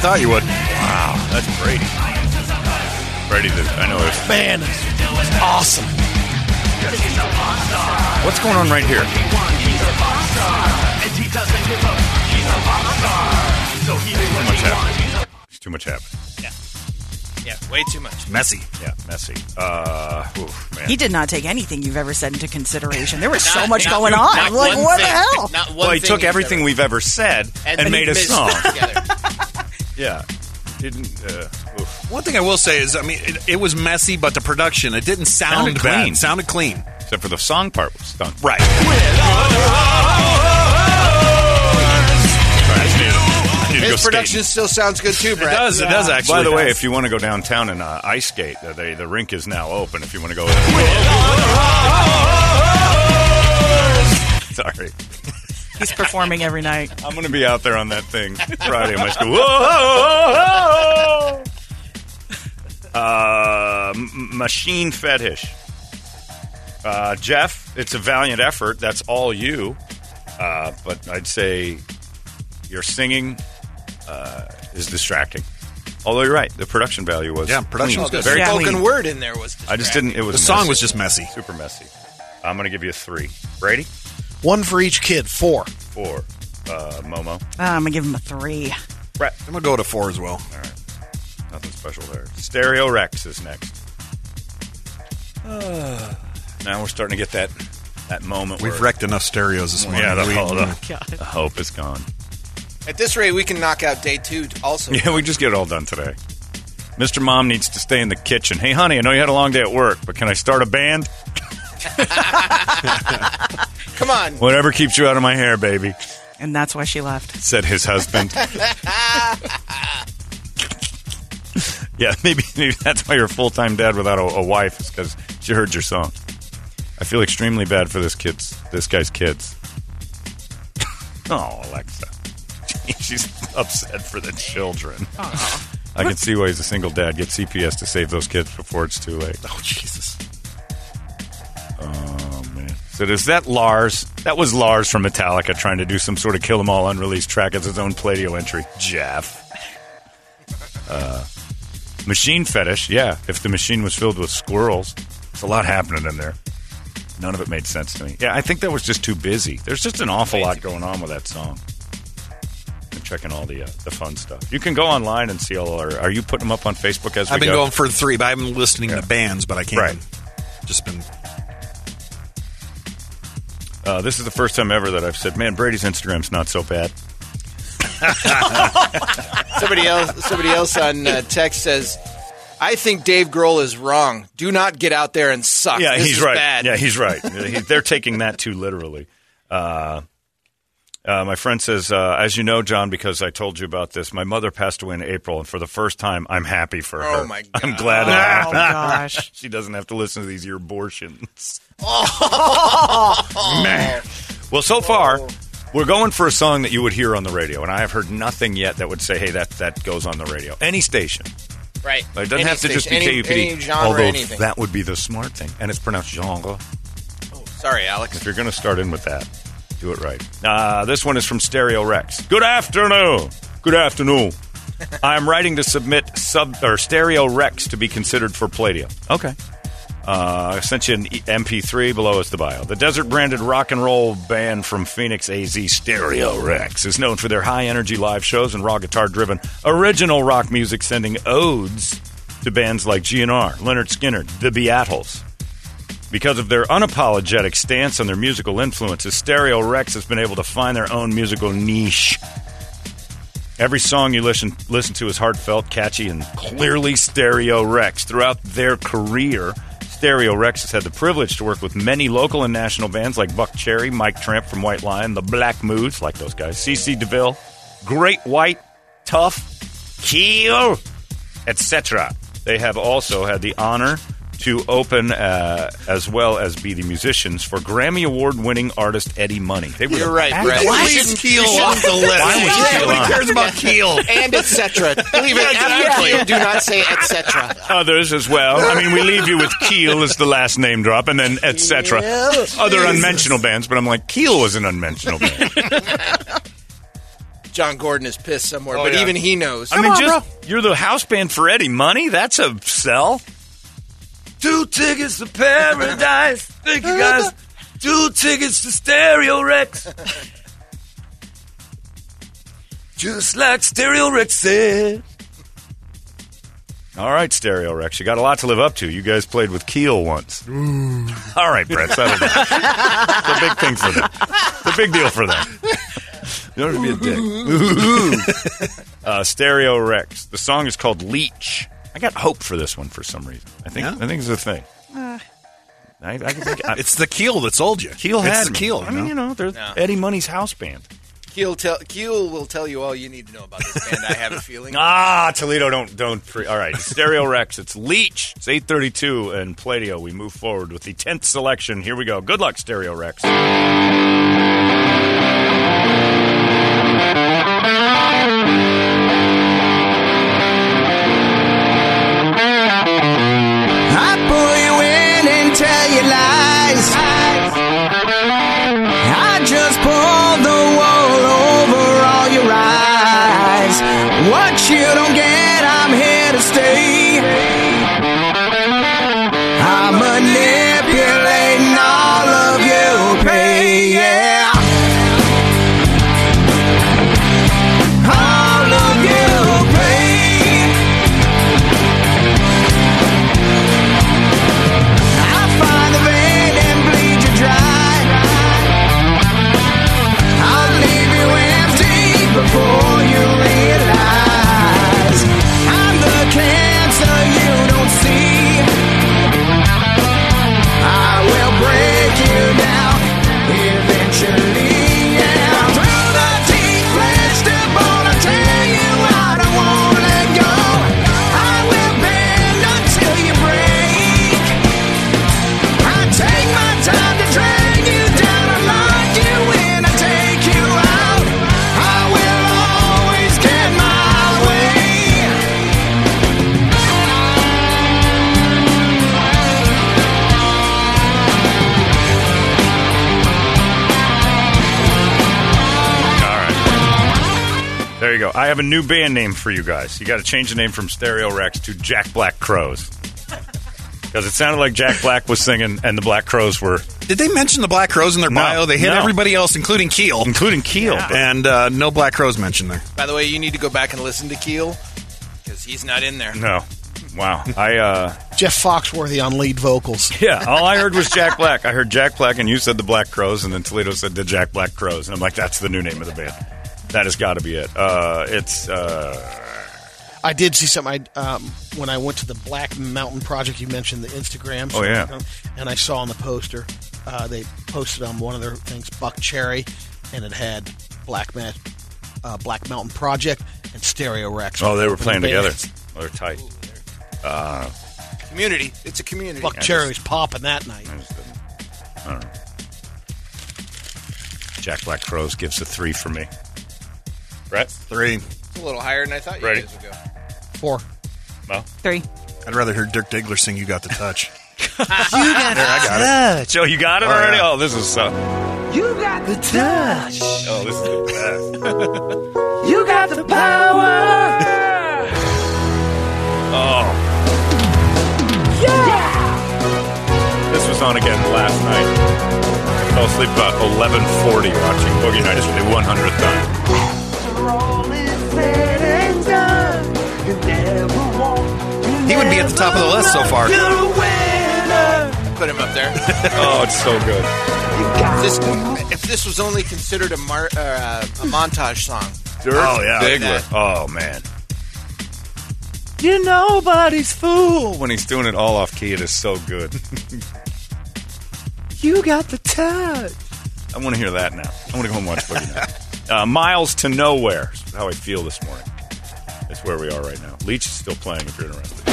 Speaker 6: Thought you would.
Speaker 4: Wow, that's Brady. Brady, the, I know this.
Speaker 10: Man, awesome.
Speaker 4: What's going on right here? Too much happening. It's too much happening.
Speaker 7: Yeah, Yeah, way too much.
Speaker 6: Messy.
Speaker 4: Yeah, messy. Uh, oof, man.
Speaker 5: He did not take anything you've ever said into consideration. There was so
Speaker 7: Not-
Speaker 5: much
Speaker 7: not-
Speaker 5: going on.
Speaker 7: not
Speaker 5: I'm like,
Speaker 7: one
Speaker 5: what
Speaker 7: thing.
Speaker 5: the hell?
Speaker 7: Not one
Speaker 4: well, he
Speaker 7: thing
Speaker 4: took
Speaker 7: he's
Speaker 4: everything
Speaker 7: ever-
Speaker 4: we've ever said and, made a
Speaker 7: mixed
Speaker 4: song.
Speaker 7: together.
Speaker 4: Yeah. Didn't. Uh.
Speaker 6: One thing I will say is, I mean, it, it was messy, but the production, it didn't sound
Speaker 4: Sounded
Speaker 6: bad.
Speaker 4: clean.
Speaker 6: Sounded clean.
Speaker 4: Except for the song part was stunk.
Speaker 6: Right.
Speaker 4: I need, to go
Speaker 7: His
Speaker 4: skating.
Speaker 7: production still sounds good too,
Speaker 6: It
Speaker 7: Brett.
Speaker 6: does. It does actually.
Speaker 4: By the way, if you want to go downtown and uh, ice skate, uh, they, the rink is now open. If you want to go, sorry,
Speaker 5: He's performing every night.
Speaker 4: I'm going to be out there on that thing Friday. I might go. Whoa! Uh, machine fetish. Uh, Jeff, it's a valiant effort. That's all you. Uh, but I'd say your singing uh, is distracting. Although you're right, the production value was
Speaker 6: Yeah, production
Speaker 4: clean.
Speaker 6: was good.
Speaker 4: Very
Speaker 5: Yeah.
Speaker 7: Spoken word in there was.
Speaker 4: I just didn't. It was
Speaker 6: The song
Speaker 4: messy.
Speaker 6: was just messy.
Speaker 4: super messy. I'm going to give you a three. Brady,
Speaker 10: One for each kid. Four.
Speaker 4: four. Uh, Momo,
Speaker 5: Uh, I'm gonna give him a three.
Speaker 4: Brett.
Speaker 6: I'm gonna go to four as well.
Speaker 4: All right, nothing special there. Stereo Rex is next. now we're starting to get that that moment.
Speaker 6: We've
Speaker 4: where,
Speaker 6: wrecked enough stereos this morning.
Speaker 4: Yeah, the,
Speaker 6: We-
Speaker 4: whole- the,
Speaker 5: God.
Speaker 4: the hope is gone.
Speaker 7: At this rate, we can knock out day two also.
Speaker 4: Yeah, we just get it all done today. Mr. Mom needs to stay in the kitchen. Hey, honey, I know you had a long day at work, but can I start a band?
Speaker 7: Come on.
Speaker 4: Whatever keeps you out of my hair, baby,
Speaker 5: And that's why she left.
Speaker 4: said his husband. yeah, maybe, maybe that's why you're a full time dad without a, a wife, is because she heard your song. I feel extremely bad for this kid's this guy's kids. oh, Alexa. She's upset for the children. I can see why he's a single dad. Get CPS to save those kids before it's too late.
Speaker 6: Oh Jesus!
Speaker 4: Oh man! Is that Lars? That was Lars from Metallica trying to do some sort of Kill 'Em All unreleased track as his own Pladio entry. Jeff. Uh, machine fetish. Yeah, if the machine was filled with squirrels, there's a lot happening in there. None of it made sense to me. Yeah, I think that was just too busy. There's just an awful lot going on with that song. I'm checking all the uh, the fun stuff. You can go online and see all our. Are you putting them up on Facebook as we
Speaker 6: I've been
Speaker 4: go?
Speaker 6: going for three, but I've been listening
Speaker 4: Yeah.
Speaker 6: to bands, but I can't.
Speaker 4: Right.
Speaker 6: Just been.
Speaker 4: Uh, this is the first time ever that I've said, "Man, Brady's Instagram's not so bad."
Speaker 7: Somebody else. Somebody else on uh, text says, "I think Dave Grohl is wrong. Do not get out there and suck.
Speaker 4: Yeah,
Speaker 7: This
Speaker 4: he's right.
Speaker 7: Bad.
Speaker 4: Yeah, he's right. He- They're taking that too literally. Uh, uh, my friend says, uh, as you know, John, because I told you about this, my mother passed away in April, and for the first time, I'm happy for her.
Speaker 7: Oh, my God.
Speaker 4: I'm glad it happened.
Speaker 5: Oh
Speaker 4: happened.
Speaker 5: gosh.
Speaker 4: she doesn't have to listen to these abortions.
Speaker 7: Oh.
Speaker 4: Man. Well, so far, we're going for a song that you would hear on the radio, and I have heard nothing yet that would say, "Hey, that that goes on the radio." Any station.
Speaker 7: right.
Speaker 4: It doesn't
Speaker 7: Any
Speaker 4: have to just be
Speaker 7: station,
Speaker 4: KUPD.
Speaker 7: any, any genre,
Speaker 4: although
Speaker 7: anything.
Speaker 4: that would be the smart thing, and it's pronounced genre.
Speaker 7: Oh, sorry, Alex.
Speaker 4: If you're going to start in with that, do it right. Uh, this one is from Stereo Rex. Good afternoon. Good afternoon. I'm writing to submit sub or Stereo Rex to be considered for Pladio. Okay. Uh, I sent you an E- MP3 below is the bio. The desert branded rock and roll band from Phoenix, AZ, Stereo Rex, is known for their high energy live shows and raw guitar driven original rock music, sending odes to bands like GNR, Lynyrd Skynyrd, The Beatles. Because of their unapologetic stance on their musical influences, Stereo Rex has been able to find their own musical niche. Every song you listen listen to is heartfelt, catchy, and clearly Stereo Rex. Throughout their career, Stereo Rex has had the privilege to work with many local and national bands like Buckcherry, Mike Tramp from White Lion, The Black Moods, like those guys, CC DeVille, Great White, Tough, Keel, etc. They have also had the honor to open uh, as well as be the musicians for Grammy Award winning artist Eddie Money. They were
Speaker 7: You're
Speaker 4: the
Speaker 7: right,
Speaker 4: bad
Speaker 7: Brett.
Speaker 4: guys.
Speaker 7: You
Speaker 6: Leave
Speaker 7: shouldn't-
Speaker 6: Keel
Speaker 7: you
Speaker 6: off the list.
Speaker 4: Why would you Keel
Speaker 6: Nobody
Speaker 4: on?
Speaker 6: cares about Keel.
Speaker 7: and etc. Leave it after Keel. Do not say etc.
Speaker 4: Others as well. I mean, we leave you with Keel as the last name drop, and then etc. Other unmentionable bands, but I'm like, Keel was an unmentionable band.
Speaker 7: John Gordon is pissed somewhere,
Speaker 6: Oh,
Speaker 7: but
Speaker 6: yeah.
Speaker 7: even he knows.
Speaker 4: I mean, just you're the house band for Eddie Money. That's a sell. Two tickets to paradise. Thank you guys. Two tickets to Stereo Rex. Just like Stereo Rex said. All right, Stereo Rex. You got a lot to live up to. You guys played with Keel once. All right, Brett. Settle down. it's a big thing for them. It's a big deal for them. You don't have to be a dick. uh, Stereo Rex. The song is called Leech. I got hope for this one for some reason. I think
Speaker 6: Yeah?
Speaker 4: I think it's a thing. I, I think I,
Speaker 6: It's the Keel that sold you.
Speaker 4: Keel
Speaker 6: it's
Speaker 4: had
Speaker 6: the
Speaker 4: me.
Speaker 6: Keel.
Speaker 4: I mean, you know, they're
Speaker 7: No.
Speaker 4: Eddie Money's house band.
Speaker 7: Keel, tell, Keel will tell you all you need to know about this band. I have a feeling.
Speaker 4: Ah, Toledo, don't don't. Pre- All right, Stereo Rex. It's Leech. It's eight thirty two, and Pladio. We move forward with the tenth selection. Here we go. Good luck, Stereo Rex.
Speaker 8: Lies. I just pull the wool over all your eyes. What you don't get,
Speaker 4: go. I have a new band name for you guys. You got to change the name from Stereo Rex to Jack Black Crows. Because it sounded like Jack Black was singing and the Black Crowes were.
Speaker 6: Did they mention the Black Crowes in their
Speaker 4: No,
Speaker 6: bio? They hit
Speaker 4: no.
Speaker 6: everybody else, including Keel.
Speaker 4: Including Keel.
Speaker 6: And uh, no Black Crowes mentioned there.
Speaker 7: By the way, you need to go back and listen to Keel because he's not in there.
Speaker 4: No. Wow. I, uh,
Speaker 10: Jeff Foxworthy on lead vocals.
Speaker 4: yeah, all I heard was Jack Black. I heard Jack Black and you said the Black Crowes, and then Toledo said the Jack Black Crows. And I'm like, that's the new name of the band. That has got to be it. Uh, it's, uh,
Speaker 10: I did see something I, um, when I went to the Black Mountain Project. You mentioned the Instagram.
Speaker 4: Oh, yeah.
Speaker 10: And I saw on the poster uh, they posted on one of their things Buckcherry, and it had Black Ma- uh, Black Mountain Project and Stereo Rex.
Speaker 4: oh, they were
Speaker 10: Opening
Speaker 4: playing together. Oh, they're tight. Uh,
Speaker 7: Community. It's a community.
Speaker 10: Buckcherry was popping that night.
Speaker 4: I don't know. Jack Black Crows gives a three for me. Brett?
Speaker 6: Three.
Speaker 7: It's a little higher than I thought you
Speaker 4: Ready?
Speaker 7: guys would go.
Speaker 10: Four.
Speaker 4: Well,
Speaker 5: Three.
Speaker 6: I'd rather hear Dirk Diggler sing "You Got the Touch."
Speaker 9: You got
Speaker 6: There, I got it.
Speaker 4: Joe, you got it
Speaker 6: Oh,
Speaker 4: already?
Speaker 6: yeah.
Speaker 4: Oh, this is so.
Speaker 9: You got the touch.
Speaker 4: Oh, this is the best.
Speaker 9: You got the power.
Speaker 4: Oh. Yeah. This was on again last night. I fell asleep about 11:40 watching Boogie Nights for the 100th time.
Speaker 6: He would be at the top of the list so far.
Speaker 7: Put him up there.
Speaker 4: Oh, it's so good.
Speaker 7: If this, if this was only considered a, mar, uh, a montage song,
Speaker 4: Dirk
Speaker 6: Oh, yeah.
Speaker 4: Diggler. Oh man. You're nobody's fool. When he's doing it all off key, it is so good.
Speaker 9: You got the touch.
Speaker 4: I want to hear that now. I want to go home and watch Boogie Nights. Uh, Miles to Nowhere. How I feel this morning. That's where we are right now. Leech is still playing if you're interested.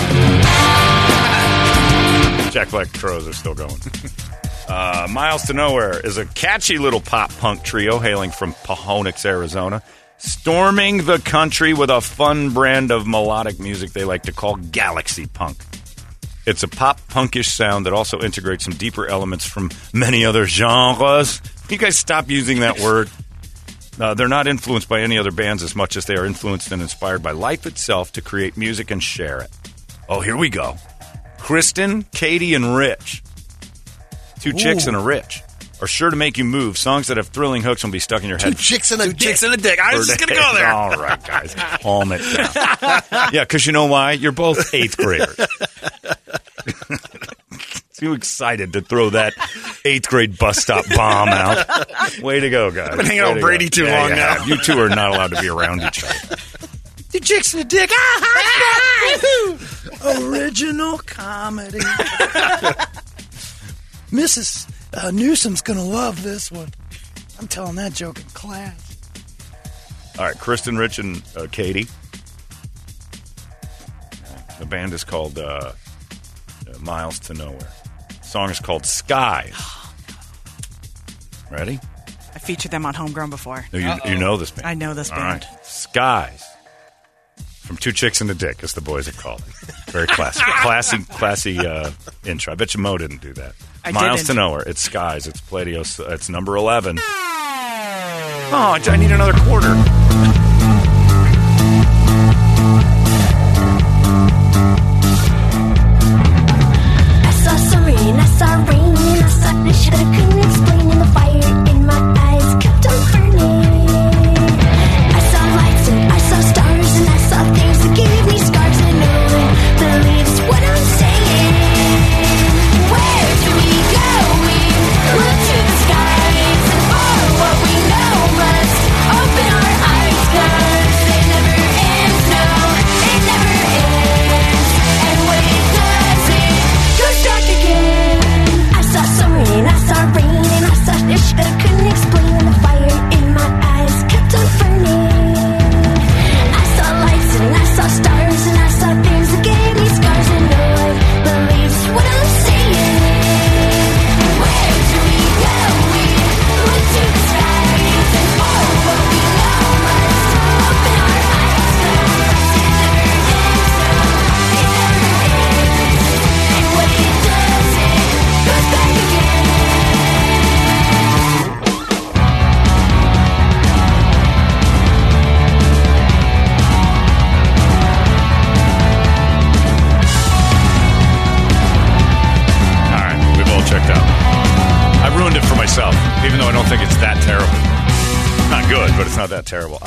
Speaker 4: Jack Black Crows are still going. Uh, Miles to Nowhere is a catchy little pop punk trio hailing from Pahonix, Arizona, storming the country with a fun brand of melodic music they like to call galaxy punk. It's a pop punkish sound that also integrates some deeper elements from many other genres. You guys stop using that word. Uh, they're not influenced by any other bands as much as they are influenced and inspired by life itself to create music and share it. Oh, here we go. Kristen, Katie, and Rich. Two chicks and a rich. Are sure to make you move. Songs that have thrilling hooks will be stuck in your head.
Speaker 10: Two
Speaker 4: head.
Speaker 10: chicks and a dick.
Speaker 6: Chicks in a dick. I was just gonna go there.
Speaker 4: All right, guys. Calm it down. yeah, because you know why? You're both eighth graders. Too excited to throw that eighth grade bus stop bomb out. Way to go, guys.
Speaker 6: I've been hanging out with Brady
Speaker 4: go.
Speaker 6: too
Speaker 4: Yeah,
Speaker 6: long
Speaker 4: you
Speaker 6: now.
Speaker 4: have. You two are not allowed to be around each other.
Speaker 9: Two chicks and a dick. Original comedy. Mrs. Uh, Newsom's gonna love this one. I'm telling that joke in class.
Speaker 4: All right, Kristen, Rich, and uh, Katie. The band is called uh, uh, Miles to Nowhere. The song is called Skies. Ready?
Speaker 5: I featured them on Homegrown before.
Speaker 4: No, you, you know this band.
Speaker 5: I know this
Speaker 4: All
Speaker 5: band.
Speaker 4: right. Skies. From Two Chicks and a Dick, as the boys have called it. Very classy. classy, classy uh, intro. I bet you Mo didn't do that.
Speaker 5: I
Speaker 4: Miles
Speaker 5: didn't.
Speaker 4: to Nowhere. It's Skies. It's Pladio. It's number 11. Oh, I need another quarter.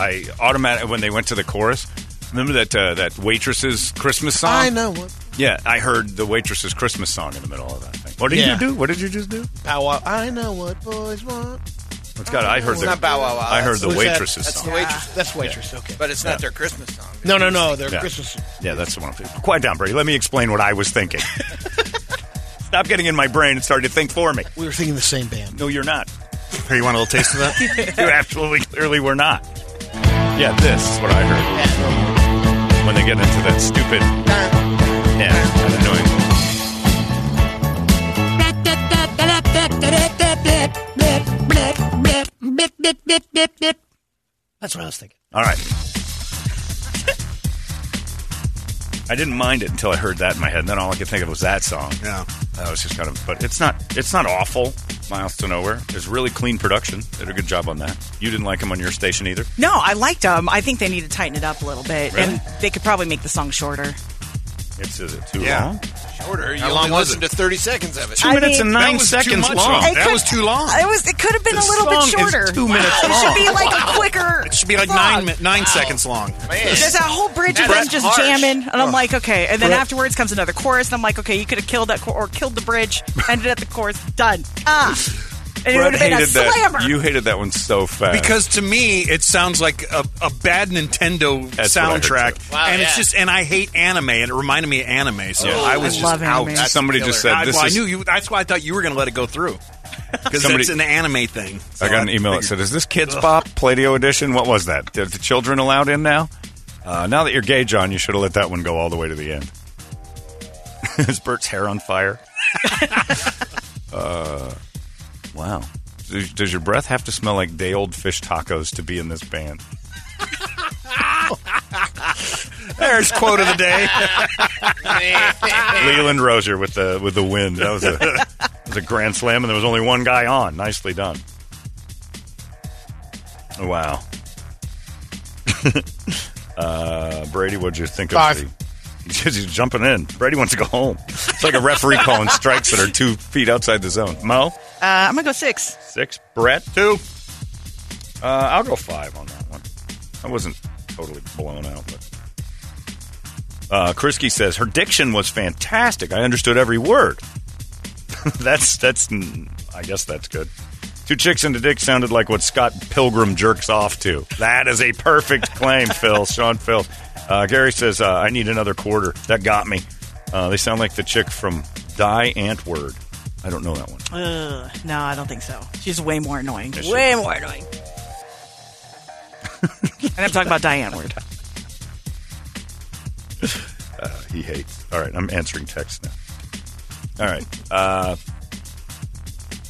Speaker 12: I
Speaker 4: automatic when they went to the chorus. Remember that uh, that waitress's Christmas song?
Speaker 10: I know what.
Speaker 4: Yeah, I heard the waitress's Christmas song in the middle of that thing. What did
Speaker 10: Yeah.
Speaker 4: you do? What did you just do?
Speaker 10: Bow Wow. I know what boys want.
Speaker 4: It's got. I heard
Speaker 7: It's
Speaker 4: the.
Speaker 7: not Bow Wow Wow.
Speaker 4: I heard the
Speaker 10: Who's that?
Speaker 4: waitress's
Speaker 7: That's
Speaker 4: song.
Speaker 7: the waitress.
Speaker 10: That's waitress. Okay.
Speaker 7: But it's not
Speaker 4: Yeah.
Speaker 7: their Christmas song.
Speaker 10: No, no, no. They're
Speaker 4: Yeah.
Speaker 10: Christmas.
Speaker 4: Yeah, that's the one. Quiet down, Brady. Let me explain what I was thinking. Stop getting in my brain and starting to think for me.
Speaker 10: We were thinking the same band.
Speaker 4: No, you're not.
Speaker 6: Here, you want a little taste of that?
Speaker 4: you absolutely clearly were not. Yeah, this is what I heard. When they get into that stupid. Yeah, of annoying.
Speaker 9: That's what I was thinking.
Speaker 4: All right. I didn't mind it until I heard that in my head, and then all I could think of was that song.
Speaker 6: Yeah.
Speaker 4: That was just kind of, but it's not, it's not awful. Miles to Nowhere. It's really clean production. Did a good job on that. You didn't like them on your station either.
Speaker 5: No, I liked them. I think they need to tighten it up a little bit,
Speaker 4: Really?
Speaker 5: and they could probably make the song shorter.
Speaker 4: It's is it too
Speaker 6: Yeah.
Speaker 4: long?
Speaker 7: Shorter. You
Speaker 6: How long
Speaker 7: only
Speaker 6: was
Speaker 7: listen
Speaker 6: it?
Speaker 7: to 30 seconds of it.
Speaker 4: Two
Speaker 5: I
Speaker 4: minutes
Speaker 5: mean-
Speaker 4: and nine seconds
Speaker 6: much.
Speaker 4: long.
Speaker 5: It
Speaker 6: That
Speaker 5: could-
Speaker 6: was too long.
Speaker 5: It was. It could have been
Speaker 4: The
Speaker 5: a little
Speaker 4: song
Speaker 5: bit
Speaker 4: is
Speaker 5: shorter.
Speaker 4: two minutes
Speaker 5: It
Speaker 4: long.
Speaker 5: should be like a quicker.
Speaker 6: It should be like
Speaker 5: song.
Speaker 6: nine mi- nine seconds long.
Speaker 7: Man.
Speaker 5: There's that whole bridge of them
Speaker 7: That's
Speaker 5: just
Speaker 7: harsh.
Speaker 5: jamming, and I'm like, okay. And then afterwards comes another chorus, and I'm like, okay, you could have killed that chor- or killed the bridge, ended at the chorus, done. Ah, and it would
Speaker 4: Brett
Speaker 5: have been a
Speaker 4: hated that. You hated that one so fast.
Speaker 6: Because to me, it sounds like a, a bad Nintendo
Speaker 4: That's what I heard,
Speaker 6: soundtrack.
Speaker 7: Wow,
Speaker 6: and it's just and I hate anime, and it reminded me of anime, so
Speaker 4: Yeah.
Speaker 6: I was
Speaker 5: I
Speaker 6: just
Speaker 5: love
Speaker 6: out.
Speaker 5: anime.
Speaker 4: somebody
Speaker 7: killer.
Speaker 4: just said
Speaker 6: I,
Speaker 4: this
Speaker 6: well, I knew you. That's why I thought you were going to let it go through because
Speaker 4: Somebody-
Speaker 6: it's an anime thing. So
Speaker 4: I got an email that said, "Is this Kidz Bop Pladio edition? What was that? Are the children allowed in now? Uh, now that you're gay, John, you should have let that one go all the way to the end." Is Bert's hair on fire? uh, wow. Does, does your breath have to smell like day-old fish tacos to be in this band?
Speaker 6: There's quote of the day.
Speaker 4: Leland Rozier with the with the wind. That was a that was a grand slam, and there was only one guy on. Nicely done. Wow. uh, Brady, what'd you think
Speaker 10: Five.
Speaker 4: of the? He's he's jumping in. Brady wants to go home. It's like a referee calling strikes that are two feet outside the zone. Mo,
Speaker 5: uh, I'm gonna go six.
Speaker 4: six. Brett, two. Uh, I'll go five on that one. I wasn't totally blown out, but. Uh, Krisky says her diction was fantastic. I understood every word. that's that's. mm, I guess that's good. Two chicks and a dick sounded like what Scott Pilgrim jerks off to. That is a perfect claim, Phil. Sean Phil. Uh, Gary says uh, I need another quarter. That got me. Uh, they sound like the chick from Die Antwoord. I don't know that one.
Speaker 5: Uh, no, I don't think so. She's way more annoying.
Speaker 4: Is she?
Speaker 5: Way more annoying. and I'm talking about Diane Ward.
Speaker 4: Uh, he hates. All right, I'm answering text now. All right. Uh,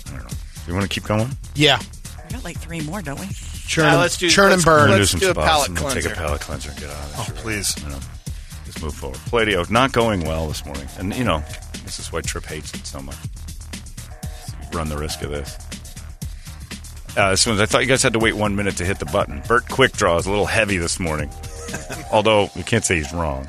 Speaker 4: I don't know. Do you want to keep going?
Speaker 10: Yeah.
Speaker 5: We got like three more, don't we?
Speaker 10: Churn,
Speaker 7: Uh, let's do-
Speaker 10: churn
Speaker 7: let's-
Speaker 10: and burn.
Speaker 7: Let's
Speaker 4: some
Speaker 7: do a palate
Speaker 4: and we'll Take a palate cleanser and get out of this.
Speaker 6: Oh, please.
Speaker 4: You know, just move forward. Pladio not going well this morning, and you know this is why Trip hates it so much. Run the risk of this. Uh, as soon as I thought you guys had to wait one minute to hit the button. Bert Quick Draw is a little heavy this morning, although you can't say he's wrong.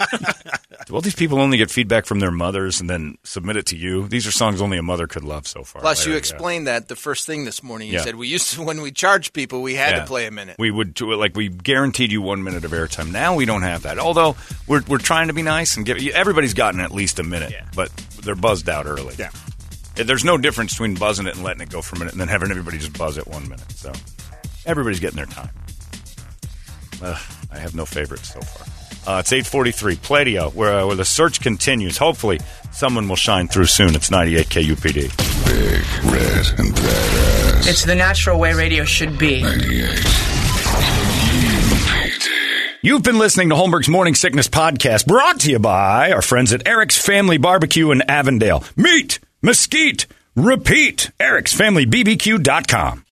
Speaker 4: Do all these people only get feedback from their mothers and then submit it to you? These are songs only a mother could love so far.
Speaker 7: Plus, you
Speaker 4: There
Speaker 7: explained that the first thing this morning. You
Speaker 4: Yeah.
Speaker 7: said we used to, when we charged people, we had
Speaker 4: Yeah.
Speaker 7: to play a minute.
Speaker 4: We would do it like we guaranteed you one minute of airtime. Now we don't have that. Although we're we're trying to be nice and give everybody's gotten at least a minute, but they're buzzed out early.
Speaker 6: Yeah.
Speaker 4: There's no difference between buzzing it and letting it go for a minute and then having everybody just buzz it one minute. So everybody's getting their time. Ugh, I have no favorites so far. Uh, it's 843 Pladio, where, uh, where the search continues. Hopefully, someone will shine through soon. It's 98 KUPD.
Speaker 2: Big, red, and badass.
Speaker 11: It's the natural way radio should be.
Speaker 2: 98.
Speaker 4: You've been listening to Holmberg's Morning Sickness Podcast, brought to you by our friends at Eric's Family Barbecue in Avondale. Meet, mesquite, repeat. Eric'sFamilyBBQ.com.